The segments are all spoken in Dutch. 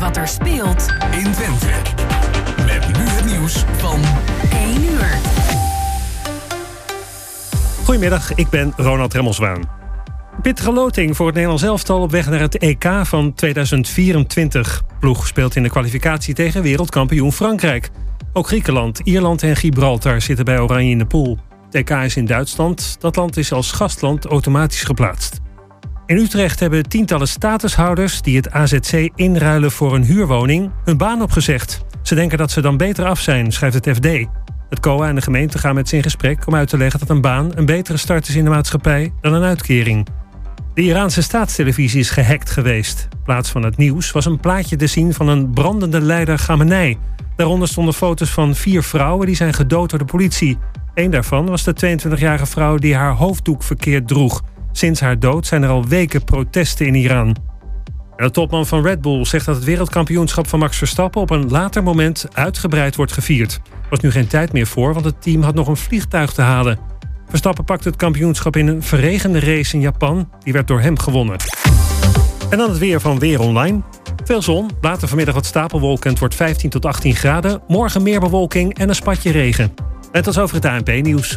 wat er speelt in Twente. Met nu het nieuws van 1 uur. Goedemiddag, ik ben Ronald Remmelswaan. Pittige loting voor het Nederlands elftal op weg naar het EK van 2024. Ploeg speelt in de kwalificatie tegen wereldkampioen Frankrijk. Ook Griekenland, Ierland en Gibraltar zitten bij Oranje in de pool. Het EK is in Duitsland. Dat land is als gastland automatisch geplaatst. In Utrecht hebben tientallen statushouders die het AZC inruilen voor een huurwoning hun baan opgezegd. Ze denken dat ze dan beter af zijn, schrijft het FD. Het COA en de gemeente gaan met ze in gesprek om uit te leggen dat een baan een betere start is in de maatschappij dan een uitkering. De Iraanse staatstelevisie is gehackt geweest. In plaats van het nieuws was een plaatje te zien van een brandende leider Khamenei. Daaronder stonden foto's van vier vrouwen die zijn gedood door de politie. Eén daarvan was de 22-jarige vrouw die haar hoofddoek verkeerd droeg. Sinds haar dood zijn er al weken protesten in Iran. de topman van Red Bull zegt dat het wereldkampioenschap van Max Verstappen op een later moment uitgebreid wordt gevierd. Er was nu geen tijd meer voor, want het team had nog een vliegtuig te halen. Verstappen pakte het kampioenschap in een verregende race in Japan. Die werd door hem gewonnen. En dan het weer van Weer Online. Veel zon, later vanmiddag wat stapelwolken. Het wordt 15 tot 18 graden. Morgen meer bewolking en een spatje regen. En tot over het ANP-nieuws.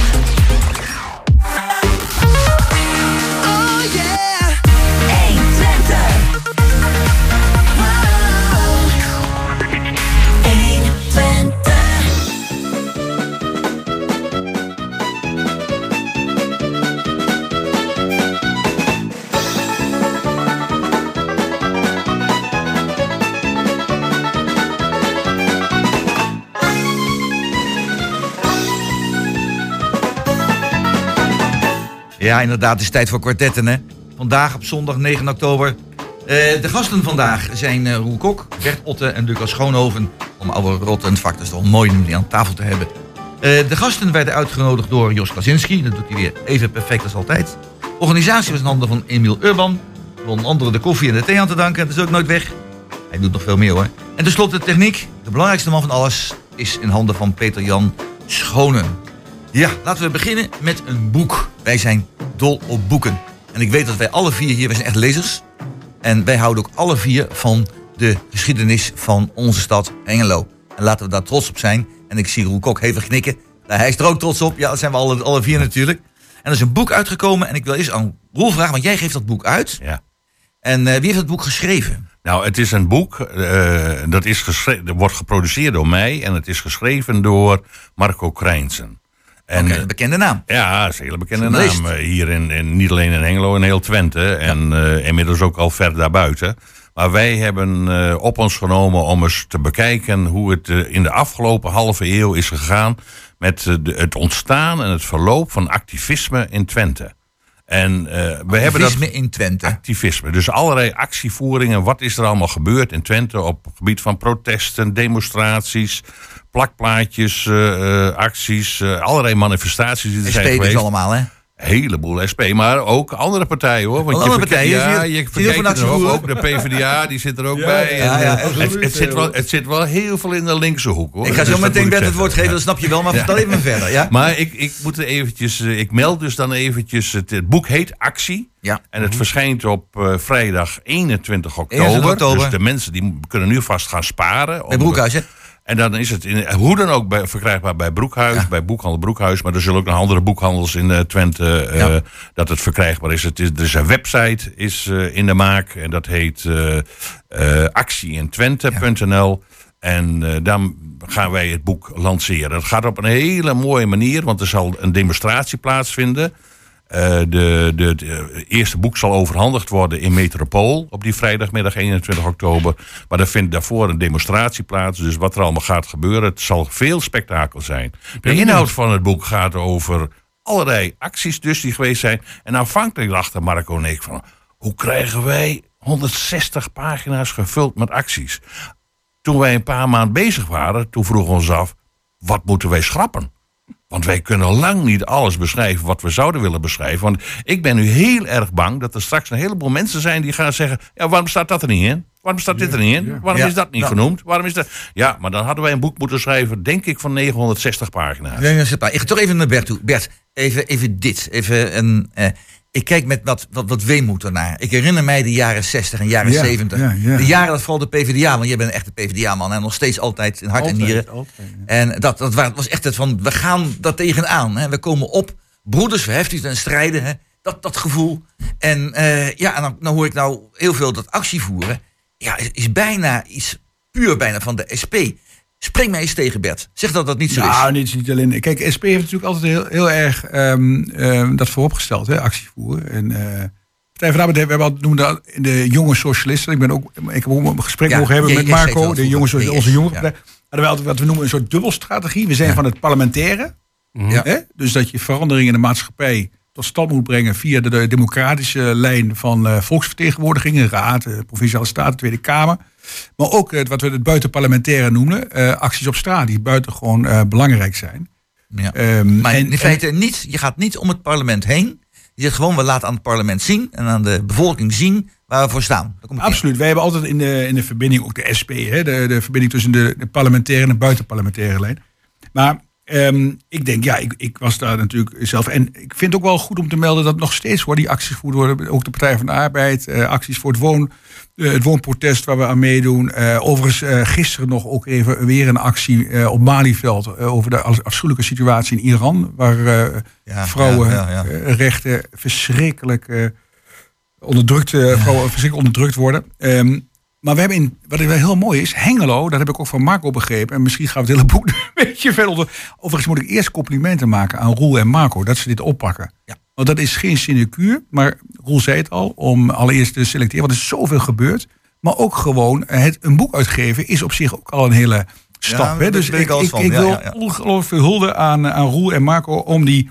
Ja, inderdaad, het is tijd voor kwartetten. Hè? Vandaag op zondag 9 oktober. Eh, de gasten vandaag zijn uh, Roel Kok, Bert Otte en Lucas Schoonhoven. Om oude rot en vak, dat is mooi om die aan tafel te hebben. Uh, de gasten werden uitgenodigd door Jos Klasinski. Dat doet hij weer even perfect als altijd. De organisatie was in handen van Emiel Urban. Onder andere de koffie en de thee aan te danken. Dat is ook nooit weg. Hij doet nog veel meer hoor. En tenslotte de techniek. De belangrijkste man van alles is in handen van Peter Jan Schonen. Ja, laten we beginnen met een boek. Wij zijn dol op boeken. En ik weet dat wij alle vier hier, wij zijn echt lezers. En wij houden ook alle vier van de geschiedenis van onze stad Hengelo. En laten we daar trots op zijn. En ik zie Roel Kok even knikken. Nou, hij is er ook trots op. Ja, dat zijn we alle, alle vier natuurlijk. En er is een boek uitgekomen. En ik wil eerst aan Roel vragen, want jij geeft dat boek uit. Ja. En uh, wie heeft dat boek geschreven? Nou, het is een boek, uh, dat, is dat wordt geproduceerd door mij. En het is geschreven door Marco Krijnsen. En, okay, een bekende naam. Ja, dat is een hele bekende naam. Eh, hier in, in, niet alleen in Engelo, in heel Twente. En uh, inmiddels ook al ver daarbuiten. Maar wij hebben uh, op ons genomen om eens te bekijken hoe het uh, in de afgelopen halve eeuw is gegaan met de, het ontstaan en het verloop van activisme in Twente. En we hebben dat. in Twente. Activisme. Dus allerlei actievoeringen. Wat is er allemaal gebeurd in Twente op het gebied van protesten, demonstraties, plakplaatjes, uh, acties, uh, allerlei manifestaties die er SP zijn geweest. Allemaal, hè? Heleboel SP, maar ook andere partijen hoor. Want andere je partijen? Ja, je vergeet er ook, ook de PvdA, die zit er ook ja, bij. Ja, ja, en, het, het, zit wel, het zit wel heel veel in de linkse hoek hoor. Ik ga zo dus meteen Bert het woord geven, dat snap je wel, maar vertel even verder. Ja? Maar ik, ik moet er eventjes, ik meld dus dan eventjes, het, het boek heet Actie. Ja. En het mm verschijnt op uh, vrijdag 21 oktober. 21 oktober. Dus de mensen die kunnen nu vast gaan sparen. Bij Broekhuis, hè? En dan is het in, hoe dan ook bij, verkrijgbaar bij Broekhuis, bij Boekhandel Broekhuis. Maar er zullen ook nog andere boekhandels in uh, Twente uh, dat het verkrijgbaar is. Het is. Er is een website is, uh, in de maak en dat heet actieinTwente.nl. En dan gaan wij het boek lanceren. Dat gaat op een hele mooie manier, want er zal een demonstratie plaatsvinden. Uh, de, de, de, eerste boek zal overhandigd worden in Metropool op die vrijdagmiddag 21 oktober. Maar er vindt daarvoor een demonstratie plaats. Dus wat er allemaal gaat gebeuren, het zal veel spektakel zijn. De inhoud van het boek gaat over allerlei acties dus die geweest zijn. En aanvankelijk dachten Marco en ik van... hoe krijgen wij 160 pagina's gevuld met acties. Toen wij een paar maanden bezig waren, toen vroegen we ons af, wat moeten wij schrappen? Want wij kunnen lang niet alles beschrijven wat we zouden willen beschrijven. Want ik ben nu heel erg bang dat er straks een heleboel mensen zijn die gaan zeggen: ja, waarom staat dat er niet in? Waarom staat dit er niet in? Waarom is dat niet genoemd? Waarom is dat? Ja, maar dan hadden wij een boek moeten schrijven, denk ik, van 960 pagina's. Ik ga toch even naar Bert toe. Bert, even, even dit. Even een, eh, ik kijk met wat, wat, wat weemoed ernaar. Ik herinner mij de jaren 60 en jaren Ja, 70. ja, ja. De jaren dat vooral de PvdA, want jij bent een echte PvdA-man en nog steeds altijd in hart en nieren. En dat, dat wa- was echt het van, we gaan dat tegenaan. Hè. We komen op, broeders, verheft en strijden. Hè. Dat, dat gevoel. En eh, ja, en dan, dan hoor ik nou heel veel dat actie voeren. Ja, is, is bijna iets puur bijna van de SP. Spring mij eens tegen, Bert. Zeg dat dat niet zo is. Nou, niet, niet alleen. Kijk, SP heeft natuurlijk altijd heel, heel erg ehm, ehm, dat vooropgesteld, hè, actie voeren. En, eh Partij van Arbeid, we hebben altijd dat in de jonge socialisten. Ik, ben ook, ik heb ook een gesprek Ja, mogen hebben met Marco, de jonge, onze jonge ja. partij. Hadden we altijd wat we noemen een soort dubbelstrategie. We zijn Ja. van het parlementaire. Ja. Hè? Dus dat je verandering in de maatschappij tot stand moet brengen via de, de democratische lijn van eh, volksvertegenwoordigingen, raad, eh, provinciale staten, Tweede Kamer. Maar ook het, wat we het buitenparlementaire noemen, eh, acties op straat, die buitengewoon eh belangrijk zijn. Ja. Ehm, Maar en- in feite niet, je gaat niet om het parlement heen. Je zegt gewoon, we laten aan het parlement zien en aan de bevolking zien waar we voor staan. In. Absoluut. Wij hebben altijd in de, in de verbinding, ook de SP, hè, de, de verbinding tussen de, de parlementaire en de buitenparlementaire lijn. Maar ehm, ik denk, ja, ik, ik was daar natuurlijk zelf. En ik vind het ook wel goed om te melden dat nog steeds worden die acties gevoerd worden. Ook de Partij van de Arbeid, eh, acties voor het, woon, eh, het woonprotest waar we aan meedoen. Eh, overigens, gisteren nog ook even weer een actie op Malieveld over de afschuwelijke situatie in Iran. Waar Ja, vrouwenrechten ja, ja, verschrikkelijk onderdrukt, vrouwen verschrikkelijk onderdrukt worden. Ehm, maar we hebben in, wat wel heel mooi is, Hengelo, dat heb ik ook van Marco begrepen. En misschien gaan we het hele boek een beetje verder onder. Overigens moet ik eerst complimenten maken aan Roel en Marco dat ze dit oppakken. Ja. Want dat is geen sinecure, maar Roel zei het al, om allereerst te selecteren, want er is zoveel gebeurd. Maar ook gewoon eh, het, een boek uitgeven is op zich ook al een hele stap. daar hè? Dus ik Ja, wil ja, ja. ongelooflijk veel hulde aan, aan Roel en Marco om die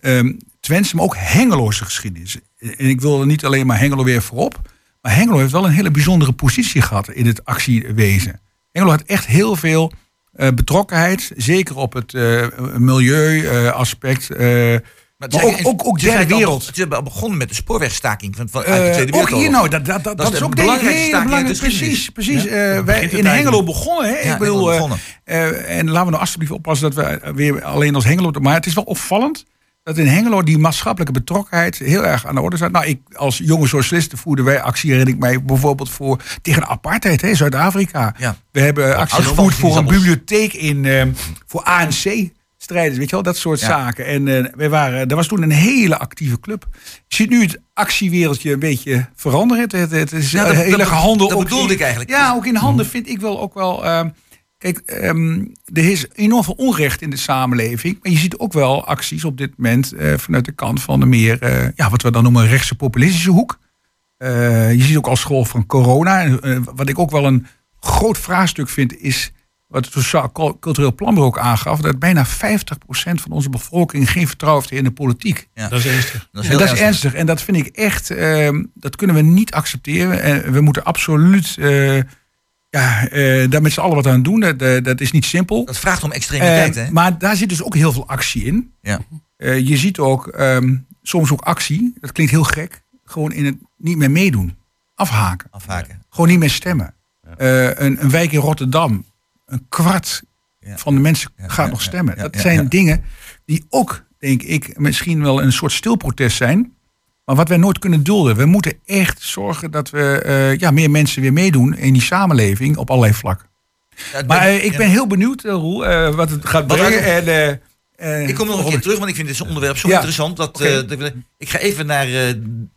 ehm Twentse, maar ook Hengeloze geschiedenis. En ik wil er niet alleen maar Hengelo weer voorop. Maar Hengelo heeft wel een hele bijzondere positie gehad in het actiewezen. Hengelo had echt heel veel eh, betrokkenheid. Zeker op het eh, milieuaspect. maar het is ook, ook, ook derde wereld. Het is al begonnen met de spoorwegstaking van, van, uit de Eh, Tweede ook Wereldoorlog. hier nou, dat, dat, dat, Dat is ook de belangrijk. geschiedenis. Precies, precies. Eh, wij in Hengelo begonnen. Hè? Ja, ik bedoel, eh, eh, en laten we nou alsjeblieft oppassen dat we weer alleen als Hengelo. Maar het is wel opvallend dat in Hengelo die maatschappelijke betrokkenheid heel erg aan de orde staat. Nou, ik als jonge socialisten voerden wij actie, herinner ik mij bijvoorbeeld voor tegen apartheid, hè, Zuid-Afrika. Ja. We hebben actie oude gevoerd voor een bibliotheek in, eh, voor ANC. Strijders, weet je wel, dat soort Ja. zaken. En wij waren, er was toen een hele actieve club. Je ziet nu het actiewereldje een beetje veranderen. Het, het, het is Ja, dat- hele dat- handel. dat bedoelde in- ik eigenlijk. Ja, ook in handen vind ik wel ook wel. ehm, kijk, ehm, er is enorm veel onrecht in de samenleving. Maar je ziet ook wel acties op dit moment eh, vanuit de kant van de meer, eh, ja, wat we dan noemen, rechtse populistische hoek. Eh, je ziet ook als gevolg van corona. en, wat ik ook wel een groot vraagstuk vind, is wat het Sociaal Cultureel Planbureau ook aangaf, dat bijna 50% van onze bevolking geen vertrouwen heeft in de politiek. Ja. Dat is ernstig. Dat is En heel dat is ernstig. ernstig. En dat vind ik echt, ehm, dat kunnen we niet accepteren. En we moeten absoluut eh, ja, eh, daar met z'n allen wat aan doen. Dat, eh, dat is niet simpel. Dat vraagt om extremiteit, Eh, hè? maar daar zit dus ook heel veel actie in. Ja. Eh, je ziet ook ehm, soms ook actie, dat klinkt heel gek, gewoon in het niet meer meedoen. Afhaken. Afhaken. Gewoon niet meer stemmen. Eh, een, een wijk in Rotterdam, een kwart Ja. van de mensen Ja, gaat ja, nog ja, stemmen. ja, dat ja, zijn ja. dingen die ook, denk ik, misschien wel een soort stilprotest zijn. Maar wat wij nooit kunnen dulden. We moeten echt zorgen dat we eh, ja, meer mensen weer meedoen in die samenleving op allerlei vlakken. Ja, Maar ben- eh, ik ja. ben heel benieuwd, eh, Roel, eh, wat het gaat Wat brengen. En, Ik kom nog een keer terug, want ik vind dit onderwerp zo Ja. interessant. Dat, eh, ik, ga even naar eh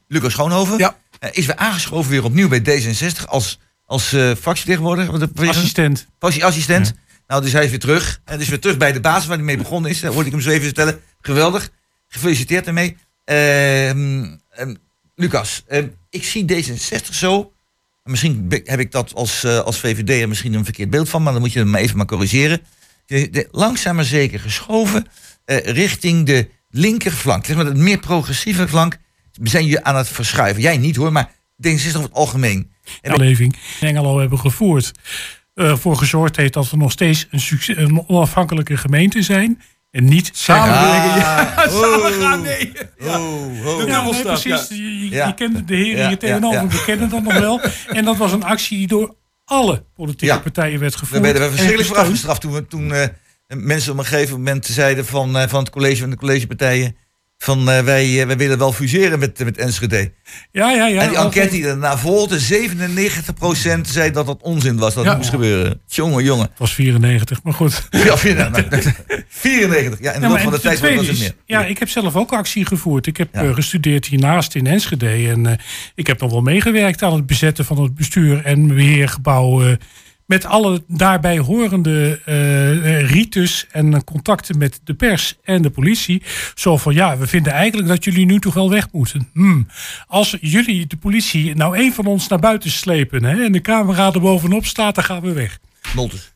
Lucas Schoonhoven. Ja. Is weer aangeschoven weer opnieuw bij D66 als, als eh fractietegenwoordiger. Assistent. Fractieassistent. Nou, dus hij is weer terug. En dus weer terug bij de basis waar hij mee begonnen is. Dat hoorde ik hem zo even vertellen. Geweldig. Gefeliciteerd ermee. Ehm, Lucas, ehm, ik zie D66 zo. en Misschien heb ik dat als, eh als VVD'er misschien een verkeerd beeld van. Maar dan moet je me even maar corrigeren. De, de, langzaam maar zeker geschoven eh, richting de linkerflank. Zeg maar, de meer progressieve flank zijn je aan het verschuiven. Jij niet hoor, maar D66 over het algemeen. En samenleving in Engelo hebben gevoerd. eh, voor gezorgd heeft dat we nog steeds een onafhankelijke gemeente zijn. En niet Samenwerken, ja. Ah, Samen gaan, nee. oh, oh. De Ja, nee, precies. ja. Je, je- kent de heren hier tegenover, we kennen dat nog wel. En dat was een actie die door alle politieke partijen werd We gevoerd. werden we en verschrikkelijk voor afgestraft toen, we, toen eh, mensen op een gegeven moment zeiden van, eh, van het college van de collegepartijen van eh, wij, eh, wij willen wel fuseren met, met Enschede. Ja, ja, ja. en die enquête die daarna volgde, 97% zei dat dat onzin was, dat Ja. het moest gebeuren. Jongen, jongen. Het was 94, maar goed. Ja, 94. 94. Ja, in de Ja, loop van de tijd wordt het meer. Ja, ik heb zelf ook actie gevoerd. Ik heb Ja. eh, gestudeerd hiernaast in Enschede. En ik heb nog wel meegewerkt aan het bezetten van het bestuur en beheergebouw. Met alle daarbij horende eh, ritus en contacten met de pers en de politie. Zo van ja, we vinden eigenlijk dat jullie nu toch wel weg moeten. Hmm. Als jullie, de politie, nou één van ons naar buiten slepen hè, en de camera er bovenop staat, dan gaan we weg. Noltes.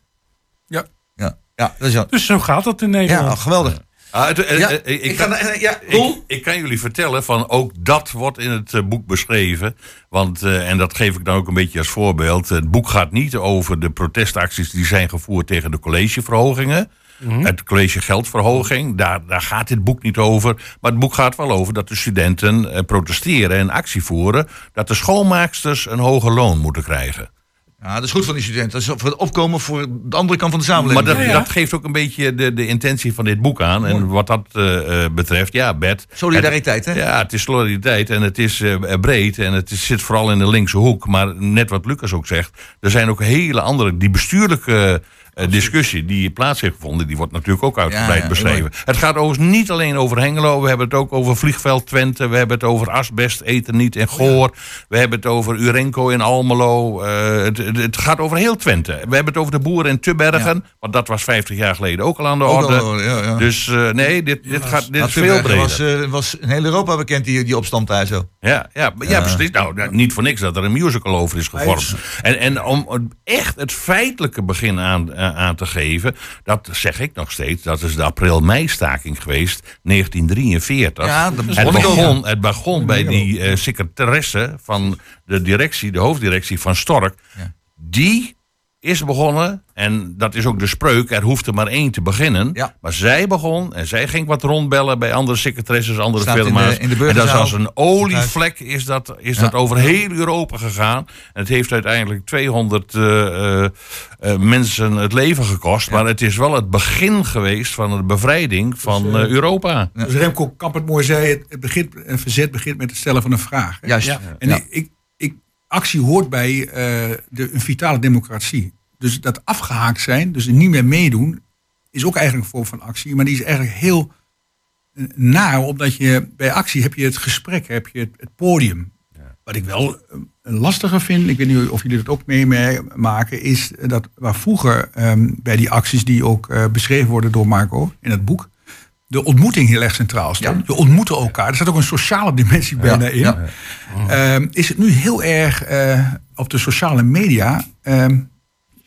Ja. Ja, ja, dat is ja. Dus zo gaat dat in Nederland. Ja, geweldig. Ah, het- eh, Ja, eh, ik, kan, ja, ik, Roel? ik kan jullie vertellen van ook dat wordt in het eh, boek beschreven. Want, eh, en dat geef ik dan ook een beetje als voorbeeld. Het boek gaat niet over de protestacties die zijn gevoerd tegen de collegeverhogingen. Het college geldverhoging, daar, daar gaat dit boek niet over. Maar het boek gaat wel over dat de studenten eh, protesteren en actie voeren. Dat de schoonmaaksters een hoger loon moeten krijgen. Ja, dat is goed van die studenten. Dat is voor het opkomen voor de andere kant van de samenleving. Maar dat, Ja, ja. dat geeft ook een beetje de, de intentie van dit boek aan. En wat dat eh, eh, betreft, ja, Bert. Solidariteit, hè? Ja, het is solidariteit en het is eh, breed en het is, zit vooral in de linkse hoek. Maar net wat Lucas ook zegt, er zijn ook hele andere, die bestuurlijke eh, discussie die plaats heeft gevonden, die wordt natuurlijk ook uitgebreid Ja, ja, beschreven. Het gaat overigens niet alleen over Hengelo, we hebben het ook over Vliegveld Twente, we hebben het over asbest, eten niet Oh, in Goor, we hebben het over Urenco in Almelo, eh, het, het, gaat over heel Twente. We hebben het over de boeren in Tubbergen, want dat was 50 jaar geleden ook al aan de orde. Dus eh, nee, dit, dit, gaat, dit is veel breder. was, eh, was in heel Europa bekend, die, die opstand daar zo. Ja, ja, ja, precies. Nou, niet voor niks dat er een musical over is gevormd. En, en om echt het feitelijke begin aan, eh, aan te geven, dat zeg ik nog steeds, dat is de april-mei-staking geweest, 1943. Ja, dat het begon, het begon bij die eh, secretaresse van de directie, de hoofddirectie van Stork. Ja. Die is begonnen, en dat is ook de spreuk, er hoeft er maar één te beginnen. Ja. Maar zij begon en zij ging wat rondbellen bij andere secretaresses, andere Staat in de- firma's. in de en dat is als een olievlek is dat, is Ja. dat over heel Europa gegaan. En het heeft uiteindelijk 200 eh, eh, eh, mensen het leven gekost. Maar het is wel het begin geweest van de bevrijding van eh, Europa. Dus Remco Kampert mooi zei, het, het begint, een verzet begint met het stellen van een vraag. hè. Juist. Ja. En Ja. ik- actie hoort bij eh, de, een vitale democratie. Dus dat afgehaakt zijn, dus niet meer meedoen, is ook eigenlijk een vorm van actie. Maar die is eigenlijk heel eh, naar, omdat je bij actie heb je het gesprek, heb je het, het podium. Wat ik wel eh, lastiger vind, ik weet niet of jullie dat ook meemaken, is dat waar vroeger ehm, bij die acties die ook beschreven worden door Marco in het boek, de ontmoeting heel erg centraal stond. Ja. Je ontmoette elkaar. Er zit ook een sociale dimensie bijna in. ja. Ehm, is het nu heel erg eh, op de sociale media ehm,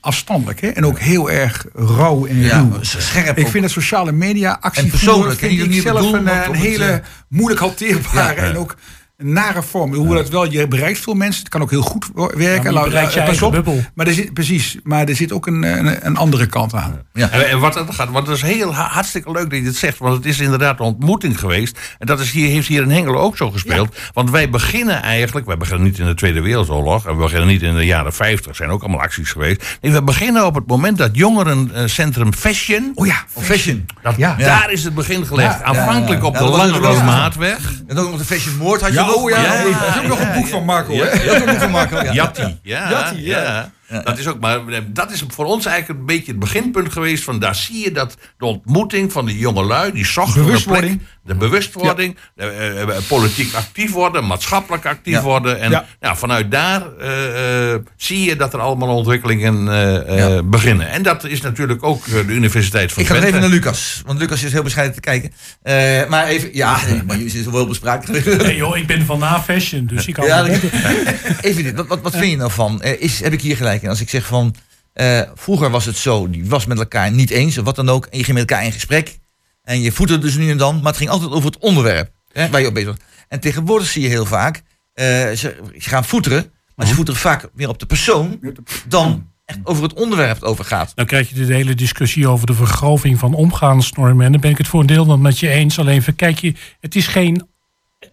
afstandelijk. Hè? En ook heel erg rauw en Ja, ruw. scherp Ik vind dat sociale media actie En persoonlijk, en vind ik zelf bedoel, een, eh, een hele eh, moeilijk hanteerbare en ook een nare vorm. Hoe dat wel, je bereikt veel mensen. Het kan ook heel goed werken. je Nou, bereikt je eh, pas eigen op. bubbel. Maar er zit, precies, maar er zit ook een, een, een andere kant aan. Ja. En, en wat dat gaat, want het is heel ha- hartstikke leuk dat je het zegt. Want het is inderdaad een ontmoeting geweest. En dat is hier, heeft hier in Hengelo ook zo gespeeld. Want wij beginnen eigenlijk, wij beginnen niet in de Tweede Wereldoorlog. En we beginnen niet in de jaren 50. Er zijn ook allemaal acties geweest. Nee, we beginnen op het moment dat jongerencentrum Fashion. Oh ja, fashion. Dat, Ja. Daar is het begin gelegd. Ja, Aanvankelijk ja, op ja. de Ja, Lange Maatweg. En ook nog de fashion moord had je Ja, oh ja, Ja, dat is ook nog een boek van Marco. hè? Dat is ook nog van Marco. Ja. Jatti, ja, Jatti, ja. Ja. Dat is ook, maar dat is voor ons eigenlijk een beetje het beginpunt geweest. Van daar zie je dat de ontmoeting van die jongelui, die zochten een Bewustwording. plek, de bewustwording, de, eh, eh, politiek actief worden, maatschappelijk actief Ja. worden. En Ja. ja. vanuit daar eh, zie je dat er allemaal ontwikkelingen eh, eh, Ja. beginnen. En dat is natuurlijk ook de Universiteit van Ik ga even naar Lucas. Want Lucas is heel bescheiden te kijken. Eh, maar even, ja, nee, maar jullie zijn wel bespraakt geweest. Nee joh, ik ben van na fashion, dus ik kan Ja, even dit, wat, wat, wat vind je nou van? Is, heb ik hier gelijk als ik zeg van... eh, vroeger was het zo, die was met elkaar niet eens of wat dan ook. En je ging met elkaar in gesprek. En je voette dus nu en dan. Maar het ging altijd over het onderwerp hè, waar je op bezig was. En tegenwoordig zie je heel vaak... eh, ze, ze gaan voeteren, maar ze voeteren vaak meer op de persoon dan echt over het onderwerp het over gaat. Dan krijg je de hele discussie over de vergroving van omgaansnormen. En dan ben ik het voor een deel dan met je eens. Alleen kijk je, het is geen,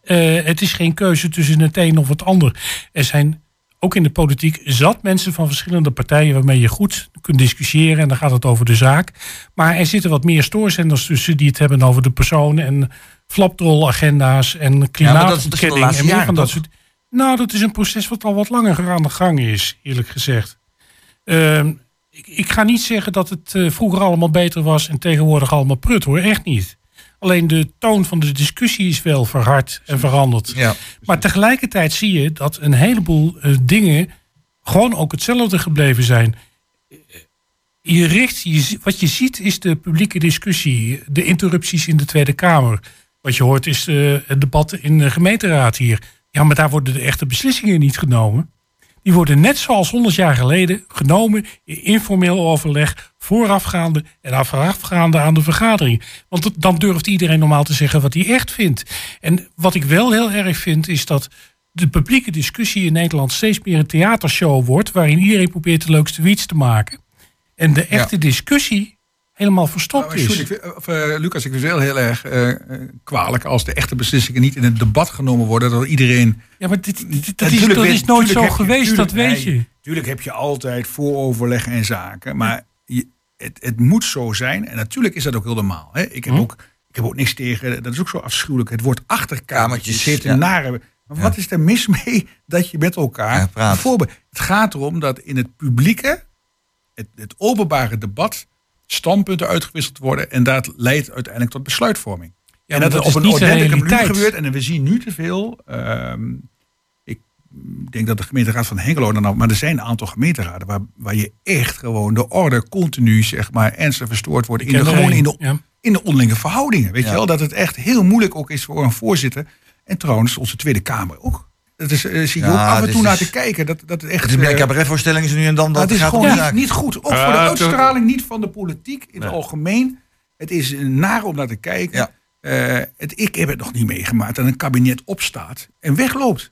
eh, het is geen keuze tussen het een of het ander. Er zijn ook in de politiek zat mensen van verschillende partijen waarmee je goed kunt discussiëren. En dan gaat het over de zaak. Maar er zitten wat meer stoorzenders tussen die het hebben over de persoon en flapdrol-agenda's en klimaatontkenning laatste en meer van dat soort. Nou, dat is een proces wat al wat langer aan de gang is, eerlijk gezegd. Ehm, ik, ik ga niet zeggen dat het eh, vroeger allemaal beter was en tegenwoordig allemaal prut hoor, echt niet. Alleen de toon van de discussie is wel verhard en veranderd. Ja. Maar tegelijkertijd zie je dat een heleboel eh, dingen gewoon ook hetzelfde gebleven zijn. Je richt, je, wat je ziet is de publieke discussie, de interrupties in de Tweede Kamer. Wat je hoort is eh, het debat in de gemeenteraad hier. Ja, maar daar worden de echte beslissingen niet genomen. Die worden net zoals 100 jaar geleden genomen in informeel overleg, voorafgaande en afgaande aan de vergadering. Want dan durft iedereen normaal te zeggen wat hij echt vindt. En wat ik wel heel erg vind, is dat de publieke discussie in Nederland steeds meer een theatershow wordt, waarin iedereen probeert de leukste wiets te maken. En de echte discussie helemaal verstopt Maar Sjoerd, is. ik of, eh, Lucas, ik vind het wel heel erg eh, kwalijk als de echte beslissingen niet in het debat genomen worden. Dat iedereen. Ja, maar dit, dit- dat, is, Natuurlijk dat weet- is nooit zo je- geweest, dat weet nee, je. Tuurlijk heb je altijd vooroverleg en zaken. Maar je, het, het moet zo zijn. En natuurlijk is dat ook heel normaal. Hè? Ik, heb Hm? ook, ik heb ook niks tegen. Dat is ook zo afschuwelijk. Het woord achterkamertjes. Kamertjes, Heeft een ja. nare. Maar wat is er mis mee dat je met elkaar. Ja, praat. bijvoorbeeld, het gaat erom dat in het publieke. Het, het openbare debat. Standpunten uitgewisseld worden. En dat leidt uiteindelijk tot besluitvorming. Ja, en dat, dat het op is een niet de ordentelijke manier gebeurt. En we zien nu te veel. ehm, ik denk dat de gemeenteraad van Hengelo dan ook, maar er zijn een aantal gemeenteraden waar, waar je echt gewoon de orde continu zeg maar ernstig verstoord wordt in de, gewoon in de, ja. in de onderlinge verhoudingen. Weet Ja. je wel dat het echt heel moeilijk ook is voor een voorzitter en trouwens onze Tweede Kamer ook. Dat is eh, zie je Ja, ook af en toe naar is- te kijken dat dat het echt. Het is meer eh, cabaretvoorstellingen nu en dan. Dat het is gewoon niet, goed. Ook voor de uitstraling, niet van de politiek in het algemeen. Het is naar om naar te kijken. Ja. Eh, het, ik heb het nog niet meegemaakt dat een kabinet opstaat en wegloopt.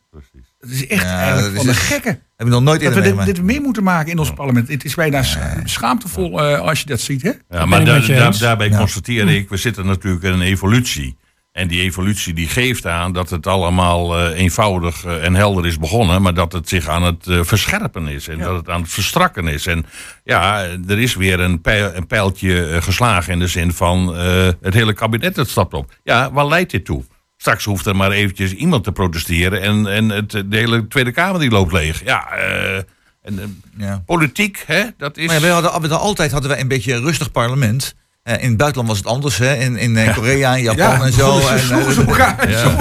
Dat is echt Ja, eigenlijk dat van is de echt- gekken. Heb ik nog nooit Dat we dit, mee moeten maken in ons parlement. Het is bijna scha- schaamtevol eh, als je dat ziet. Hè? Ja, maar da- je da- daarbij Ja. constateer ik, we zitten natuurlijk in een evolutie. En die evolutie die geeft aan dat het allemaal eh, eenvoudig eh, en helder is begonnen, maar dat het zich aan het eh, verscherpen is en dat het aan het verstrakken is. En ja, er is weer een, pijl, een pijltje geslagen in de zin van het hele kabinet het stapt op. Ja, waar leidt dit toe? Straks hoeft er maar eventjes iemand te protesteren en, en het, de hele Tweede Kamer die loopt leeg. Ja, en, Ja. politiek, hè, dat is... Maar ja, wij hadden, we hadden altijd hadden wij een beetje een rustig parlement. Eh, in het buitenland was het anders, hè? In, in eh, Korea, in Japan en zo. Ze En, sloegen eh, ze elkaar. Ja.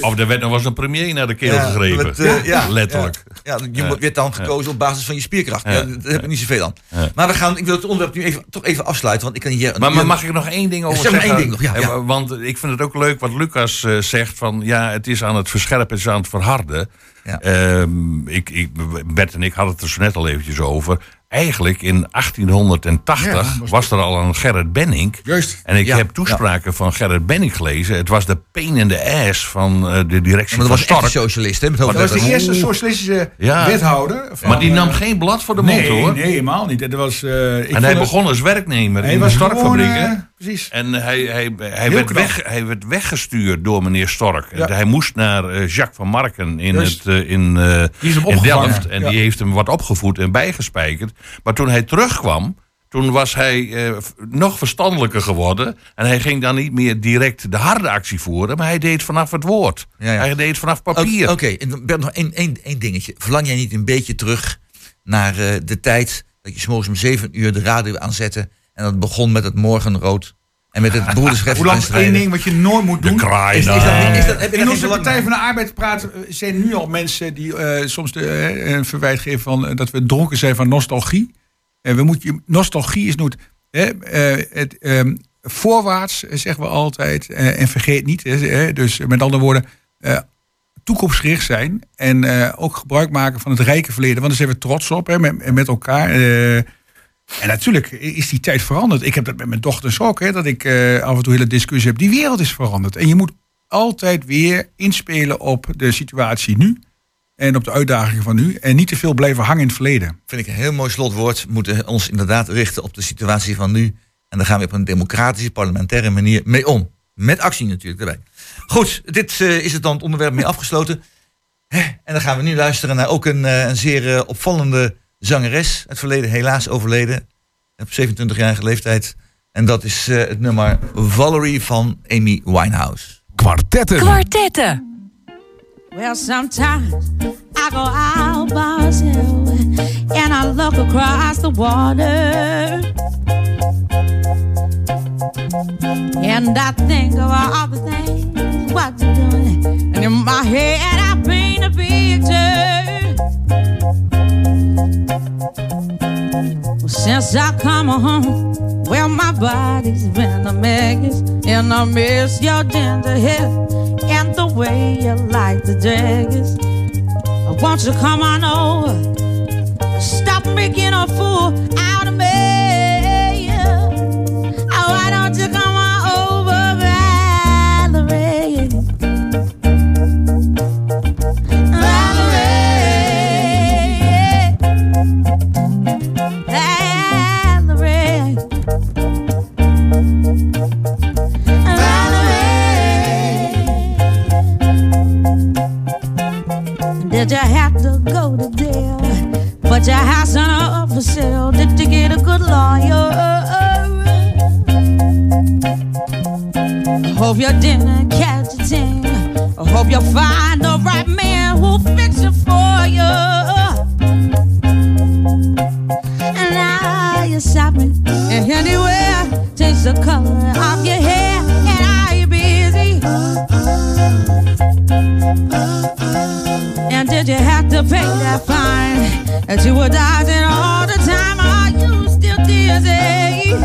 Of er werd nog wel eens een premier naar de keel Ja, gegrepen. met, ja, Letterlijk. Ja, ja je wordt- werd dan gekozen op basis van je spierkracht. Ja. Ja. daar heb ik niet zoveel aan. Ja. Maar we gaan, ik wil het onderwerp nu even, toch even afsluiten. Want ik kan hier. Maar, maar mag ik nog één ding over Zeg maar zeggen? één ding nog, ja, ja. Want ik vind het ook leuk wat Lucas zegt van ja, het is aan het verscherpen, het is aan het verharden. Ja. Ehm, ik, ik, Bert en ik hadden het er zo net al eventjes over. Eigenlijk in 1880 Ja, was was, er al een Gerrit Benning. Juist. En ik Ja, heb toespraken van Gerrit Benning gelezen. Het was de pain in the ass van eh, de directie Maar dat van was een Stork. socialist, hè? Met Dat was de eerste socialistische Ja. wethouder. Van, Maar die nam eh, geen blad voor de mond Nee, hoor. nee, helemaal niet. Dat was, eh, ik En hij begon als werknemer hij in de Storkfabrieken. precies. En hij, hij, hij, werd weg, hij werd weggestuurd door meneer Stork. Ja. Hij moest naar Jacques van Marken in, Juist. het, in, eh, Die is hem in. Delft. En Ja. die heeft hem wat opgevoed en bijgespijkerd. Maar toen hij terugkwam, toen was hij eh, nog verstandelijker geworden. En hij ging dan niet meer direct de harde actie voeren. Maar hij deed vanaf het woord. Ja, ja. Hij deed vanaf papier. Oké, en dan Bert, nog één, één, één dingetje. Verlang jij niet een beetje terug naar eh, de tijd dat je s'morgens om zeven uur de radio aanzette en dat begon met het morgenrood en met het broederschap Hoe lang één ding wat je nooit moet De doen. kraai. Is- is dat- is dat- In onze Partij van de Arbeid praten, eh, zijn nu al mensen die eh, soms de, eh, een verwijt geven van dat we dronken zijn van nostalgie. En we moeten, nostalgie is nooit. hè, eh, het, ehm, voorwaarts zeggen we altijd. en vergeet niet. hè, dus met andere woorden. eh, toekomstgericht zijn. En eh, ook gebruik maken van het rijke verleden. Want daar zijn we trots op hè, met, met elkaar. En natuurlijk is die tijd veranderd. Ik heb dat met mijn dochters ook. Hè, dat ik eh, af en toe hele discussie heb. Die wereld is veranderd. En je moet altijd weer inspelen op de situatie nu. En op de uitdagingen van nu. En niet te veel blijven hangen in het verleden. Vind ik een heel mooi slotwoord. We moeten ons inderdaad richten op de situatie van nu. En daar gaan we op een democratische, parlementaire manier mee om. Met actie natuurlijk erbij. Goed, dit eh, is het dan het onderwerp mee afgesloten. En dan gaan we nu luisteren naar ook een, eh, een zeer opvallende zangeres. Het verleden helaas overleden. Op 27-jarige leeftijd. En dat is eh, het nummer Valerie van Amy Winehouse. Kwartetten. Kwartetten. Well, sometimes I go out by myself and I look across the water. And I think of all the things what you're doing. And in my head, I paint a picture. Since I come home, well, my body's been a mess. And I miss your ginger hair and the way you like the dress. Won't you come on over? Stop making a fool out of me. Did you have to go to jail? But your house on up for sale. Did you get a good lawyer? I hope you didn't catch a thing. I hope you find the right man who'll fix it for you. Did you have to pay that fine that you were dodging all the time? Are you still dizzy?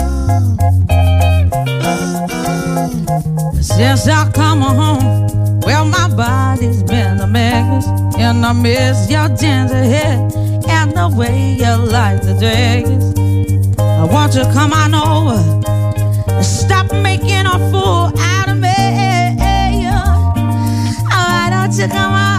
Since I come home, well, my body's been a mess. And I miss your ginger hair and the way you like the dress. I want you to come on over stop making a fool out of me. Oh, why don't you come on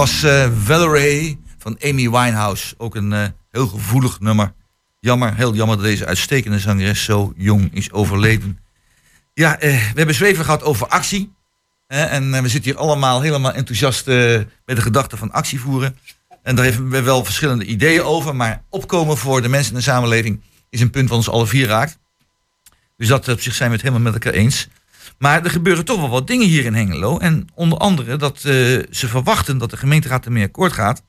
was eh, Valerie van Amy Winehouse. Ook een eh, heel gevoelig nummer. Jammer, heel jammer dat deze uitstekende zangeres zo jong is overleden. Ja, eh, we hebben zweven gehad over actie. En we zitten hier allemaal helemaal enthousiast met de gedachte van actie voeren. En daar hebben we wel verschillende ideeën over. Maar opkomen voor de mensen in de samenleving is een punt wat ons alle vier raakt. Dus dat op zich zijn we het helemaal met elkaar eens. Maar er gebeuren toch wel wat dingen hier in Hengelo. En onder andere dat eh, ze verwachten dat de gemeenteraad ermee akkoord gaat.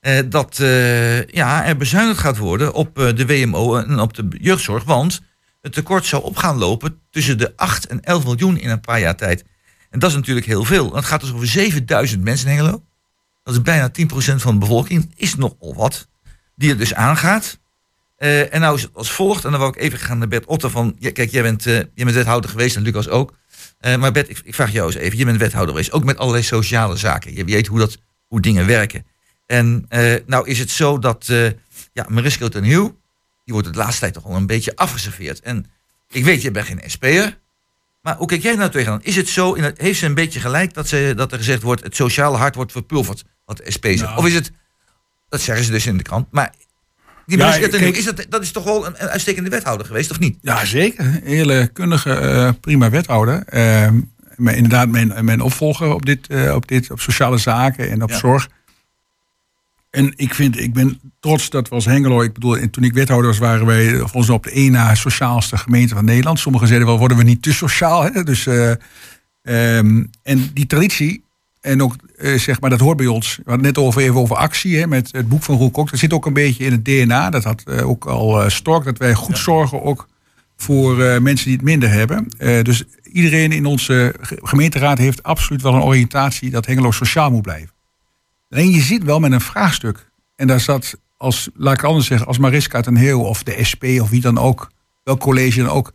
eh, dat eh, ja, er bezuinigd gaat worden op de WMO en op de jeugdzorg. Want het tekort zou op gaan lopen tussen de 8 en 11 miljoen in een paar jaar tijd. En dat is natuurlijk heel veel. Want Het gaat dus over 7000 mensen in Hengelo. Dat is bijna 10% van de bevolking. Is nogal wat. Die het dus aangaat. Eh, en nou is het als volgt. En dan wil ik even gaan naar Bert Otter van... Ja, kijk, jij bent, eh, jij bent wethouder geweest en Lucas ook. Eh, maar Bert, ik, ik vraag jou eens even. Je bent wethouder geweest. Ook met allerlei sociale zaken. Je weet hoe, dat, hoe dingen werken. En nou is het zo dat... ja, Mariska ten. Die wordt de laatste tijd toch al een beetje afgeserveerd. En ik weet, je bent geen SP'er. Maar hoe kijk jij nou tegenaan? Is het zo, in het, heeft ze een beetje gelijk dat, ze, dat er gezegd wordt... het sociale hart wordt verpulverd, wat de SP zegt? Nou. Of is het... Dat zeggen ze dus in de krant. Maar die Ja, kijk- is dat, dat is toch wel een, een uitstekende wethouder geweest, of niet? Ja, zeker. Een hele kundige, eh, prima wethouder. Ehm, maar inderdaad, mijn, mijn opvolger op, dit, eh, op, dit, op sociale zaken en op Ja. zorg. En ik, vind, ik ben trots dat we als Hengelo, ik bedoel, en toen ik wethouder was, waren wij volgens mij op de één na sociaalste gemeente van Nederland. Sommigen zeiden wel, worden we niet te sociaal? Hè? Dus, eh, ehm, en die traditie, en ook eh, zeg maar, dat hoort bij ons. We hadden net over, even over actie, hè, met het boek van Roel Kok. Dat zit ook een beetje in het DNA. Dat had eh, ook al eh, Stork, dat wij goed zorgen ook voor mensen die het minder hebben. Dus iedereen in onze ge- gemeenteraad heeft absoluut wel een oriëntatie dat Hengelo sociaal moet blijven. Alleen je zit wel met een vraagstuk. En daar zat, als, laat ik anders zeggen, als Mariska ten Heel of de SP of wie dan ook, welk college dan ook,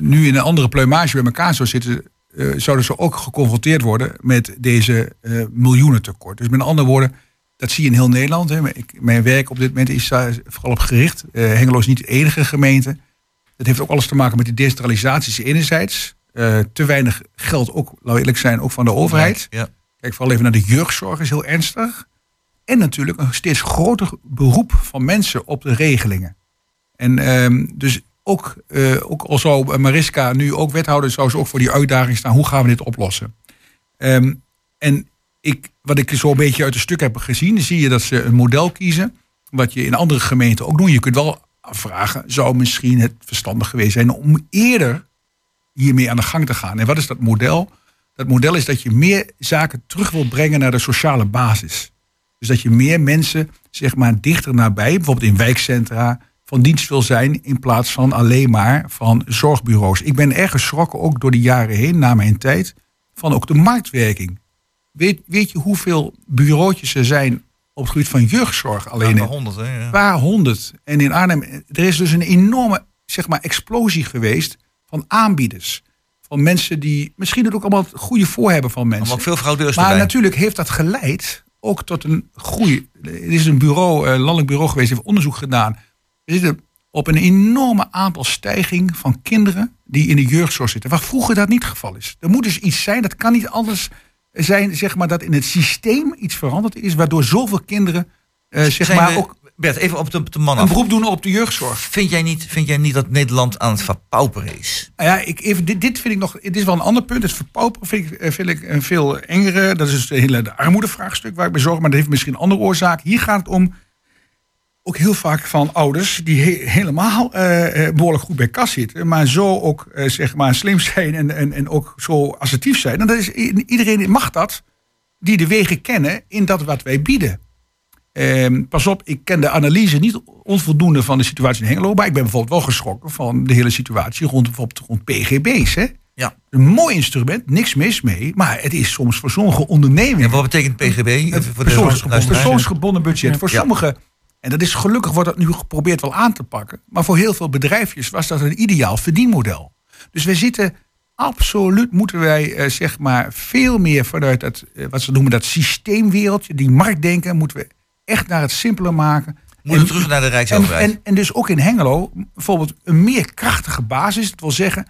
nu in een andere pluimage bij elkaar zou zitten, eh, zouden ze ook geconfronteerd worden met deze eh miljoenentekort. Dus met andere woorden, dat zie je in heel Nederland. Hè. Ik- Mijn werk op dit moment is daar vooral op gericht. Eh, Hengelo is niet de enige gemeente. Dat heeft ook alles te maken met de decentralisatie enerzijds. Eh, te weinig geld, ook, laten we eerlijk zijn, ook van de overheid. Ja. Kijk vooral even naar de jeugdzorg, is heel ernstig. En natuurlijk een steeds groter beroep van mensen op de regelingen. En ehm, dus ook, eh, ook al zou Mariska nu ook wethouder, zou ze ook voor die uitdaging staan. Hoe gaan we dit oplossen? Ehm, en ik, wat ik zo een beetje uit het stuk heb gezien, zie je dat ze een model kiezen. Wat je in andere gemeenten ook doet. Je kunt wel afvragen, zou misschien het verstandig geweest zijn om eerder hiermee aan de gang te gaan. En wat is dat model? Dat model is dat je meer zaken terug wil brengen naar de sociale basis. Dus dat je meer mensen, zeg maar, dichter nabij, bijvoorbeeld in wijkcentra, van dienst wil zijn in plaats van alleen maar van zorgbureaus. Ik ben erg geschrokken, ook door de jaren heen, na mijn tijd, van ook de marktwerking. Weet, weet je hoeveel bureautjes er zijn op het gebied van jeugdzorg alleen? Alleen in- 100, hè? Ja. paar honderd. En in Arnhem, er is dus een enorme zeg maar, explosie geweest van aanbieders. Van mensen die misschien het ook allemaal het goede voor hebben van mensen. Maar ook veel fraudeurs Maar erbij. natuurlijk heeft dat geleid ook tot een groei. Er is een bureau, een landelijk bureau geweest, heeft onderzoek gedaan. We zitten op een enorme aantal stijging van kinderen die in de jeugdzorg zitten. Waar vroeger dat niet het geval is. Er moet dus iets zijn, dat kan niet anders zijn, zeg maar, dat in het systeem iets veranderd is, waardoor zoveel kinderen, eh, zeg maar, we- ook Bert, even op de, op de man een beroep doen op de jeugdzorg. Vind jij, niet, vind jij niet dat Nederland aan het verpauperen is? Nou ja, ik, even, dit, dit vind ik nog. Dit is wel een ander punt. Het verpauperen vind ik, eh, vind ik een veel engere. Dat is dus het hele de armoedevraagstuk waar ik me zorg. Maar dat heeft misschien een andere oorzaak. Hier gaat het om. Ook heel vaak van ouders die he- helemaal eh, eh, behoorlijk goed bij kas zitten. Maar zo ook eh, zeg maar slim zijn en, en, en ook zo assertief zijn. En dat is, iedereen mag dat. Die de wegen kennen in dat wat wij bieden. Ehm, pas op, ik ken de analyse niet onvoldoende van de situatie in Hengelo. Maar ik ben bijvoorbeeld wel geschrokken van de hele situatie rond, bijvoorbeeld rond PGB's. Hè? Ja. Een mooi instrument, niks mis mee. Maar het is soms voor sommige ondernemingen En wat betekent PGB? Voor de persoonsgebonden, budget. Voor Ja. En dat is gelukkig wordt dat nu geprobeerd wel aan te pakken. Maar voor heel veel bedrijfjes was dat een ideaal verdienmodel. Dus wij zitten absoluut, moeten wij eh, zeg maar veel meer vanuit dat, eh, wat ze noemen dat systeemwereldje, die marktdenken, moeten we echt naar het simpeler maken. Moeten En- terug naar de Rijksoverheid. en, en dus ook in Hengelo bijvoorbeeld een meer krachtige basis. Dat wil zeggen,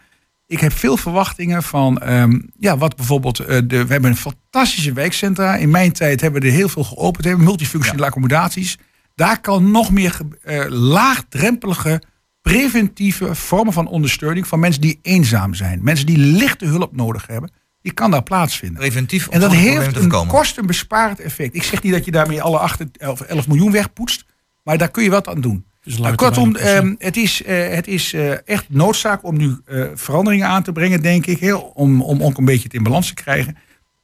ik heb veel verwachtingen van ehm, ja, wat bijvoorbeeld. eh, de, we hebben een fantastische wijkcentra. In mijn tijd hebben we er heel veel geopend. We hebben multifunctionele accommodaties. Daar kan nog meer eh, laagdrempelige preventieve vormen van ondersteuning van mensen die eenzaam zijn. Mensen die lichte hulp nodig hebben. Die kan daar plaatsvinden. Preventief om En dat heeft een voorkomen. kost- en besparend effect. Ik zeg niet dat je daarmee alle 8 of 11 miljoen wegpoetst. Maar daar kun je wat aan doen. Dus Maar kortom, ehm, het is, eh, het is eh, echt noodzaak om nu eh, veranderingen aan te brengen, denk ik. Heel, om, om ook een beetje het in balans te krijgen.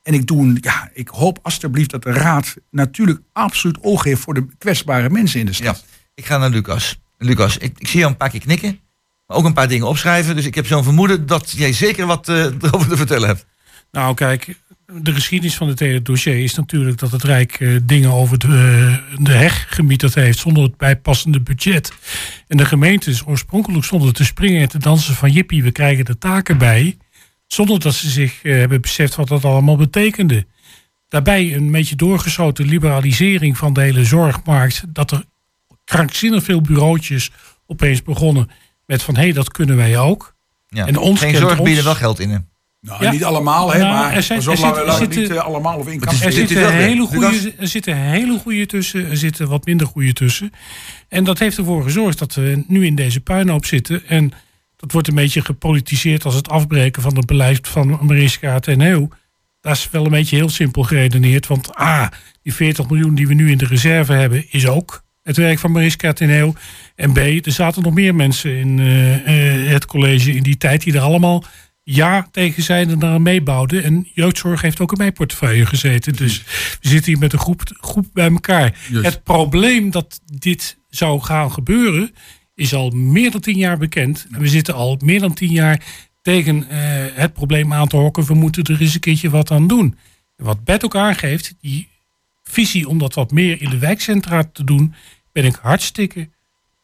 En ik, doe een, ja, ik hoop alstublieft dat de Raad natuurlijk absoluut oog heeft voor de kwetsbare mensen in de Ja, stad. ik ga naar Lucas. Lucas, ik, ik zie jou een paar keer knikken. Maar ook een paar dingen opschrijven. Dus ik heb zo'n vermoeden dat jij zeker wat eh, erover te vertellen hebt. Nou, kijk, de geschiedenis van het hele dossier is natuurlijk dat het Rijk eh, dingen over de, eh, de heg gemieterd heeft zonder het bijpassende budget. En de gemeentes oorspronkelijk stonden te springen en te dansen van jippie, we krijgen de taken bij. Zonder dat ze zich eh, hebben beseft wat dat allemaal betekende. Daarbij een beetje doorgeschoten liberalisering van de hele zorgmarkt. Dat er krankzinnig veel bureautjes opeens begonnen met van hé, hey, dat kunnen wij ook. Ja. En ons Geen zorg ons. bieden wel geld in. Hè? Nou, Ja. niet allemaal, hè, Nou, maar er zijn- er zit- er zitten- niet eh, allemaal of is- Er zitten, hele goede, er zitten hele goede tussen, er zitten wat minder goede tussen. En dat heeft ervoor gezorgd dat we nu in deze puinhoop zitten. En dat wordt een beetje gepolitiseerd als het afbreken van het beleid van Mariska ten Heel. Dat is wel een beetje heel simpel geredeneerd. Want A, die 40 miljoen die we nu in de reserve hebben, is ook het werk van Mariska ten Heel. En B, er zaten nog meer mensen in eh, eh, het college in die tijd die er allemaal ja tegen zijn en daar aan meebouwden. En jeugdzorg heeft ook in mijn portefeuille gezeten. Dus we zitten hier met een groep, groep bij elkaar. Het probleem dat dit zou gaan gebeuren is al meer dan tien jaar bekend. En we zitten al meer dan tien jaar tegen eh, het probleem aan te hokken. We moeten er eens een keertje wat aan doen. En wat Bert ook aangeeft, die visie om dat wat meer in de wijkcentra te doen, ben ik hartstikke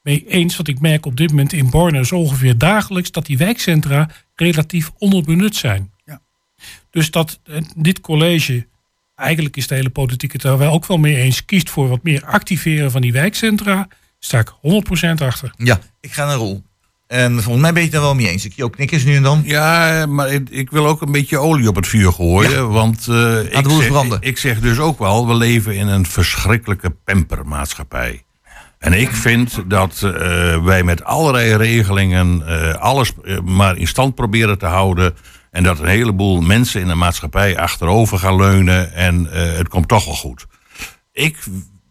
mee eens. Want ik merk op dit moment in Borne zo ongeveer dagelijks dat die wijkcentra relatief onderbenut zijn. Ja. Dus dat eh, dit college, eigenlijk is de hele politiek het daar wel ook wel mee eens, kiest voor wat meer activeren van die wijkcentra, sta ik 100% achter. Ja, ik ga naar Roel. En volgens mij ben je het er wel mee eens. Ik zie ook knikkers nu en dan. Ja, maar ik, ik wil ook een beetje olie op het vuur gooien. Want eh, ik, zeg, branden. ik zeg dus ook wel, we leven in een verschrikkelijke pempermaatschappij. En ik vind dat eh, wij met allerlei regelingen eh, alles maar in stand proberen te houden. En dat een heleboel mensen in de maatschappij achterover gaan leunen. En eh, het komt toch wel goed. Ik,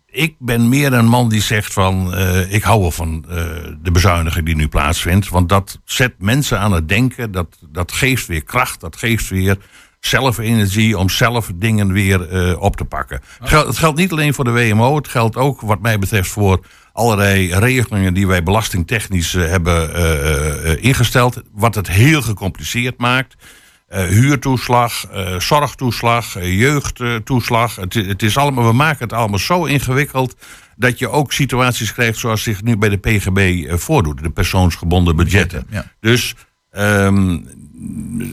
ik ben meer een man die zegt van... eh, ik hou wel van eh, de bezuiniging die nu plaatsvindt. Want dat zet mensen aan het denken. Dat, dat geeft weer kracht. Dat geeft weer zelfenergie om zelf dingen weer eh, op te pakken. Het geldt, het geldt niet alleen voor de WMO. Het geldt ook wat mij betreft voor allerlei regelingen... die wij belastingtechnisch hebben ingesteld. Wat het heel gecompliceerd maakt. Eh, huurtoeslag, eh, zorgtoeslag, eh, jeugdtoeslag. Het, het is allemaal, we maken het allemaal zo ingewikkeld dat je ook situaties krijgt zoals zich nu bij de PGB voordoet, de persoonsgebonden budgetten. Ja. Dus ehm,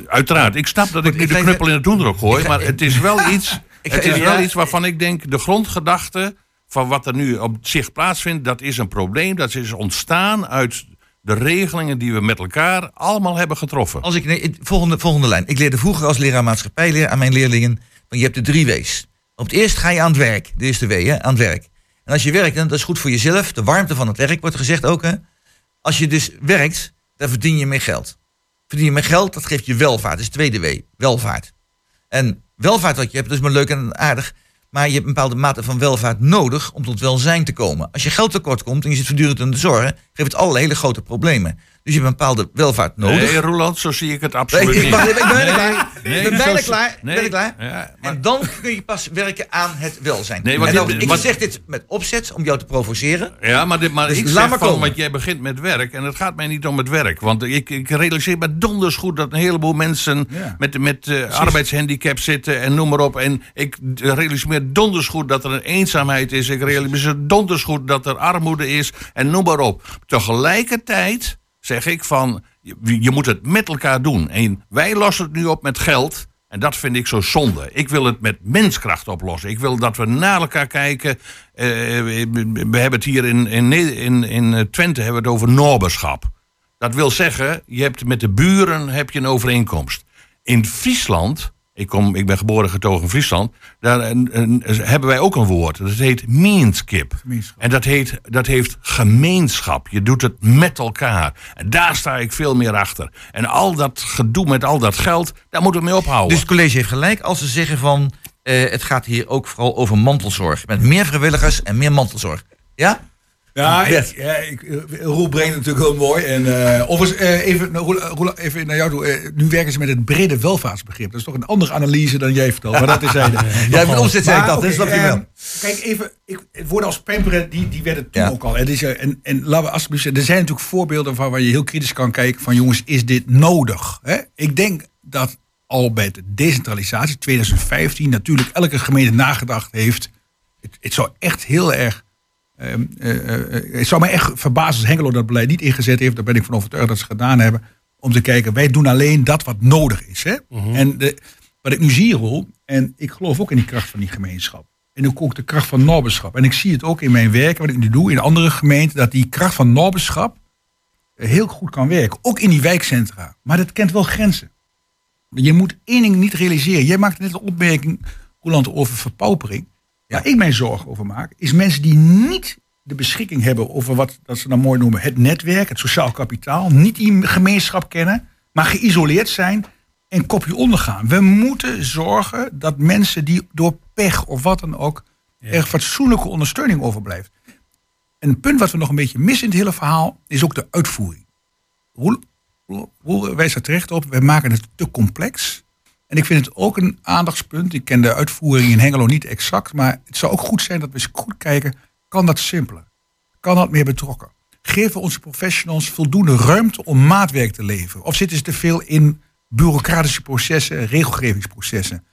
uiteraard, ik snap dat ik ik nu de knuppel in het doendrok gooi, ga- maar het is wel iets, het is wel iets waarvan ik denk de grondgedachte van wat er nu op zich plaatsvindt, dat is een probleem. Dat is ontstaan uit de regelingen die we met elkaar allemaal hebben getroffen. Als ik, nee, volgende, volgende lijn. Ik leerde vroeger als leraar maatschappijleer aan mijn leerlingen... Je hebt de drie W's. Op het eerst ga je aan het werk. De eerste W, hè, aan het werk. En als je werkt, dan dat is goed voor jezelf. De warmte van het werk wordt gezegd ook. Hè. Als je dus werkt, dan verdien je meer geld. Verdien je meer geld, dat geeft je welvaart. Dat is de tweede W, welvaart. En welvaart wat je hebt, dat is maar leuk en aardig. Maar je hebt een bepaalde mate van welvaart nodig om tot welzijn te komen. Als je geld tekort komt en je zit voortdurend in de zorg, geeft het alle hele grote problemen. Dus je hebt een bepaalde welvaart nodig. Nee, Roland, zo zie ik het Nee, absoluut ik, ik, niet. ik ben bijna Nee, klaar. nee, ik ben bijna klaar. nee, ben ik klaar? ja, maar- En dan kun je pas werken aan het welzijn. Nee, en dit- ik zeg dit met opzet om jou te provoceren. Ja, maar, dit, maar Dus ik laat zeg maar van, komen. want jij begint met werk en het gaat mij niet om het werk. Want ik, ik realiseer me donders goed dat een heleboel mensen Ja. met, met eh, arbeidshandicap zitten en noem maar op. En ik realiseer me donders goed dat er een eenzaamheid is. Ik realiseer me donders goed dat er armoede is en noem maar op. Tegelijkertijd zeg ik van, je, moet het met elkaar doen. En wij lossen het nu op met geld. En dat vind ik zo zonde. Ik wil het met menskracht oplossen. Ik wil dat we naar elkaar kijken. Eh, we, hebben het hier in, in, in, eh, Twente hebben we het over noberschap. Dat wil zeggen, je hebt met de buren heb je een overeenkomst. In Friesland, ik, kom, ik ben geboren en getogen in Friesland, daar hebben wij ook een woord. Dat heet meenskip. Gemeenschap. En dat, heet, dat heeft gemeenschap. Je doet het met elkaar. En daar sta ik veel meer achter. En al dat gedoe met al dat geld, daar moeten we mee ophouden. Dus het college heeft gelijk als ze zeggen van... eh, het gaat hier ook vooral over mantelzorg. Met meer vrijwilligers en meer mantelzorg. Ja? Ja, ik, ja ik, eh, Roel brengt het natuurlijk heel mooi. En, eh overigens, eh, even, nou, Roel, Roel, even naar jou toe. Nu werken ze met het brede welvaartsbegrip. Dat is toch een andere analyse dan jij vertelt. Maar dat is hij. Ja, met opzet zei ik dat, dat snap je wel. Kijk, even, ik, het woorden als pamperen, die, die werden toen Ja. ook al. Het is, en, en laten we alsjeblieft zeggen, er zijn natuurlijk voorbeelden van waar je heel kritisch kan kijken van jongens, is dit nodig? Hè? Ik denk dat al bij de decentralisatie 2015 natuurlijk elke gemeente nagedacht heeft. Het, het zou echt heel erg. Ehm, eh, eh, het zou mij echt verbazen als Hengelo dat beleid niet ingezet heeft. Daar ben ik van overtuigd dat ze gedaan hebben. Om te kijken, wij doen alleen dat wat nodig is. Hè? En de, wat ik nu zie, Roel, en ik geloof ook in die kracht van die gemeenschap. En ook, ook de kracht van Norberschap. En ik zie het ook in mijn werk, wat ik nu doe in andere gemeenten, dat die kracht van Norberschap eh, heel goed kan werken. Ook in die wijkcentra. Maar dat kent wel grenzen. Je moet één ding niet realiseren. Jij maakte net een opmerking, Roland, over verpaupering. Waar ik mij zorgen over maak, is mensen die niet de beschikking hebben over wat dat ze dan mooi noemen het netwerk, het sociaal kapitaal, niet die gemeenschap kennen, maar geïsoleerd zijn en kopje ondergaan. We moeten zorgen dat mensen die door pech of wat dan ook er fatsoenlijke ondersteuning overblijft. En een punt wat we nog een beetje missen in het hele verhaal is ook de uitvoering. Roel, Roel- Roel wijst er terecht op, we maken het te complex. En ik vind het ook een aandachtspunt. Ik ken de uitvoering in Hengelo niet exact, maar het zou ook goed zijn dat we eens goed kijken, kan dat simpeler? Kan dat meer betrokken? Geven onze professionals voldoende ruimte om maatwerk te leveren? Of zitten ze te veel in bureaucratische processen, regelgevingsprocessen?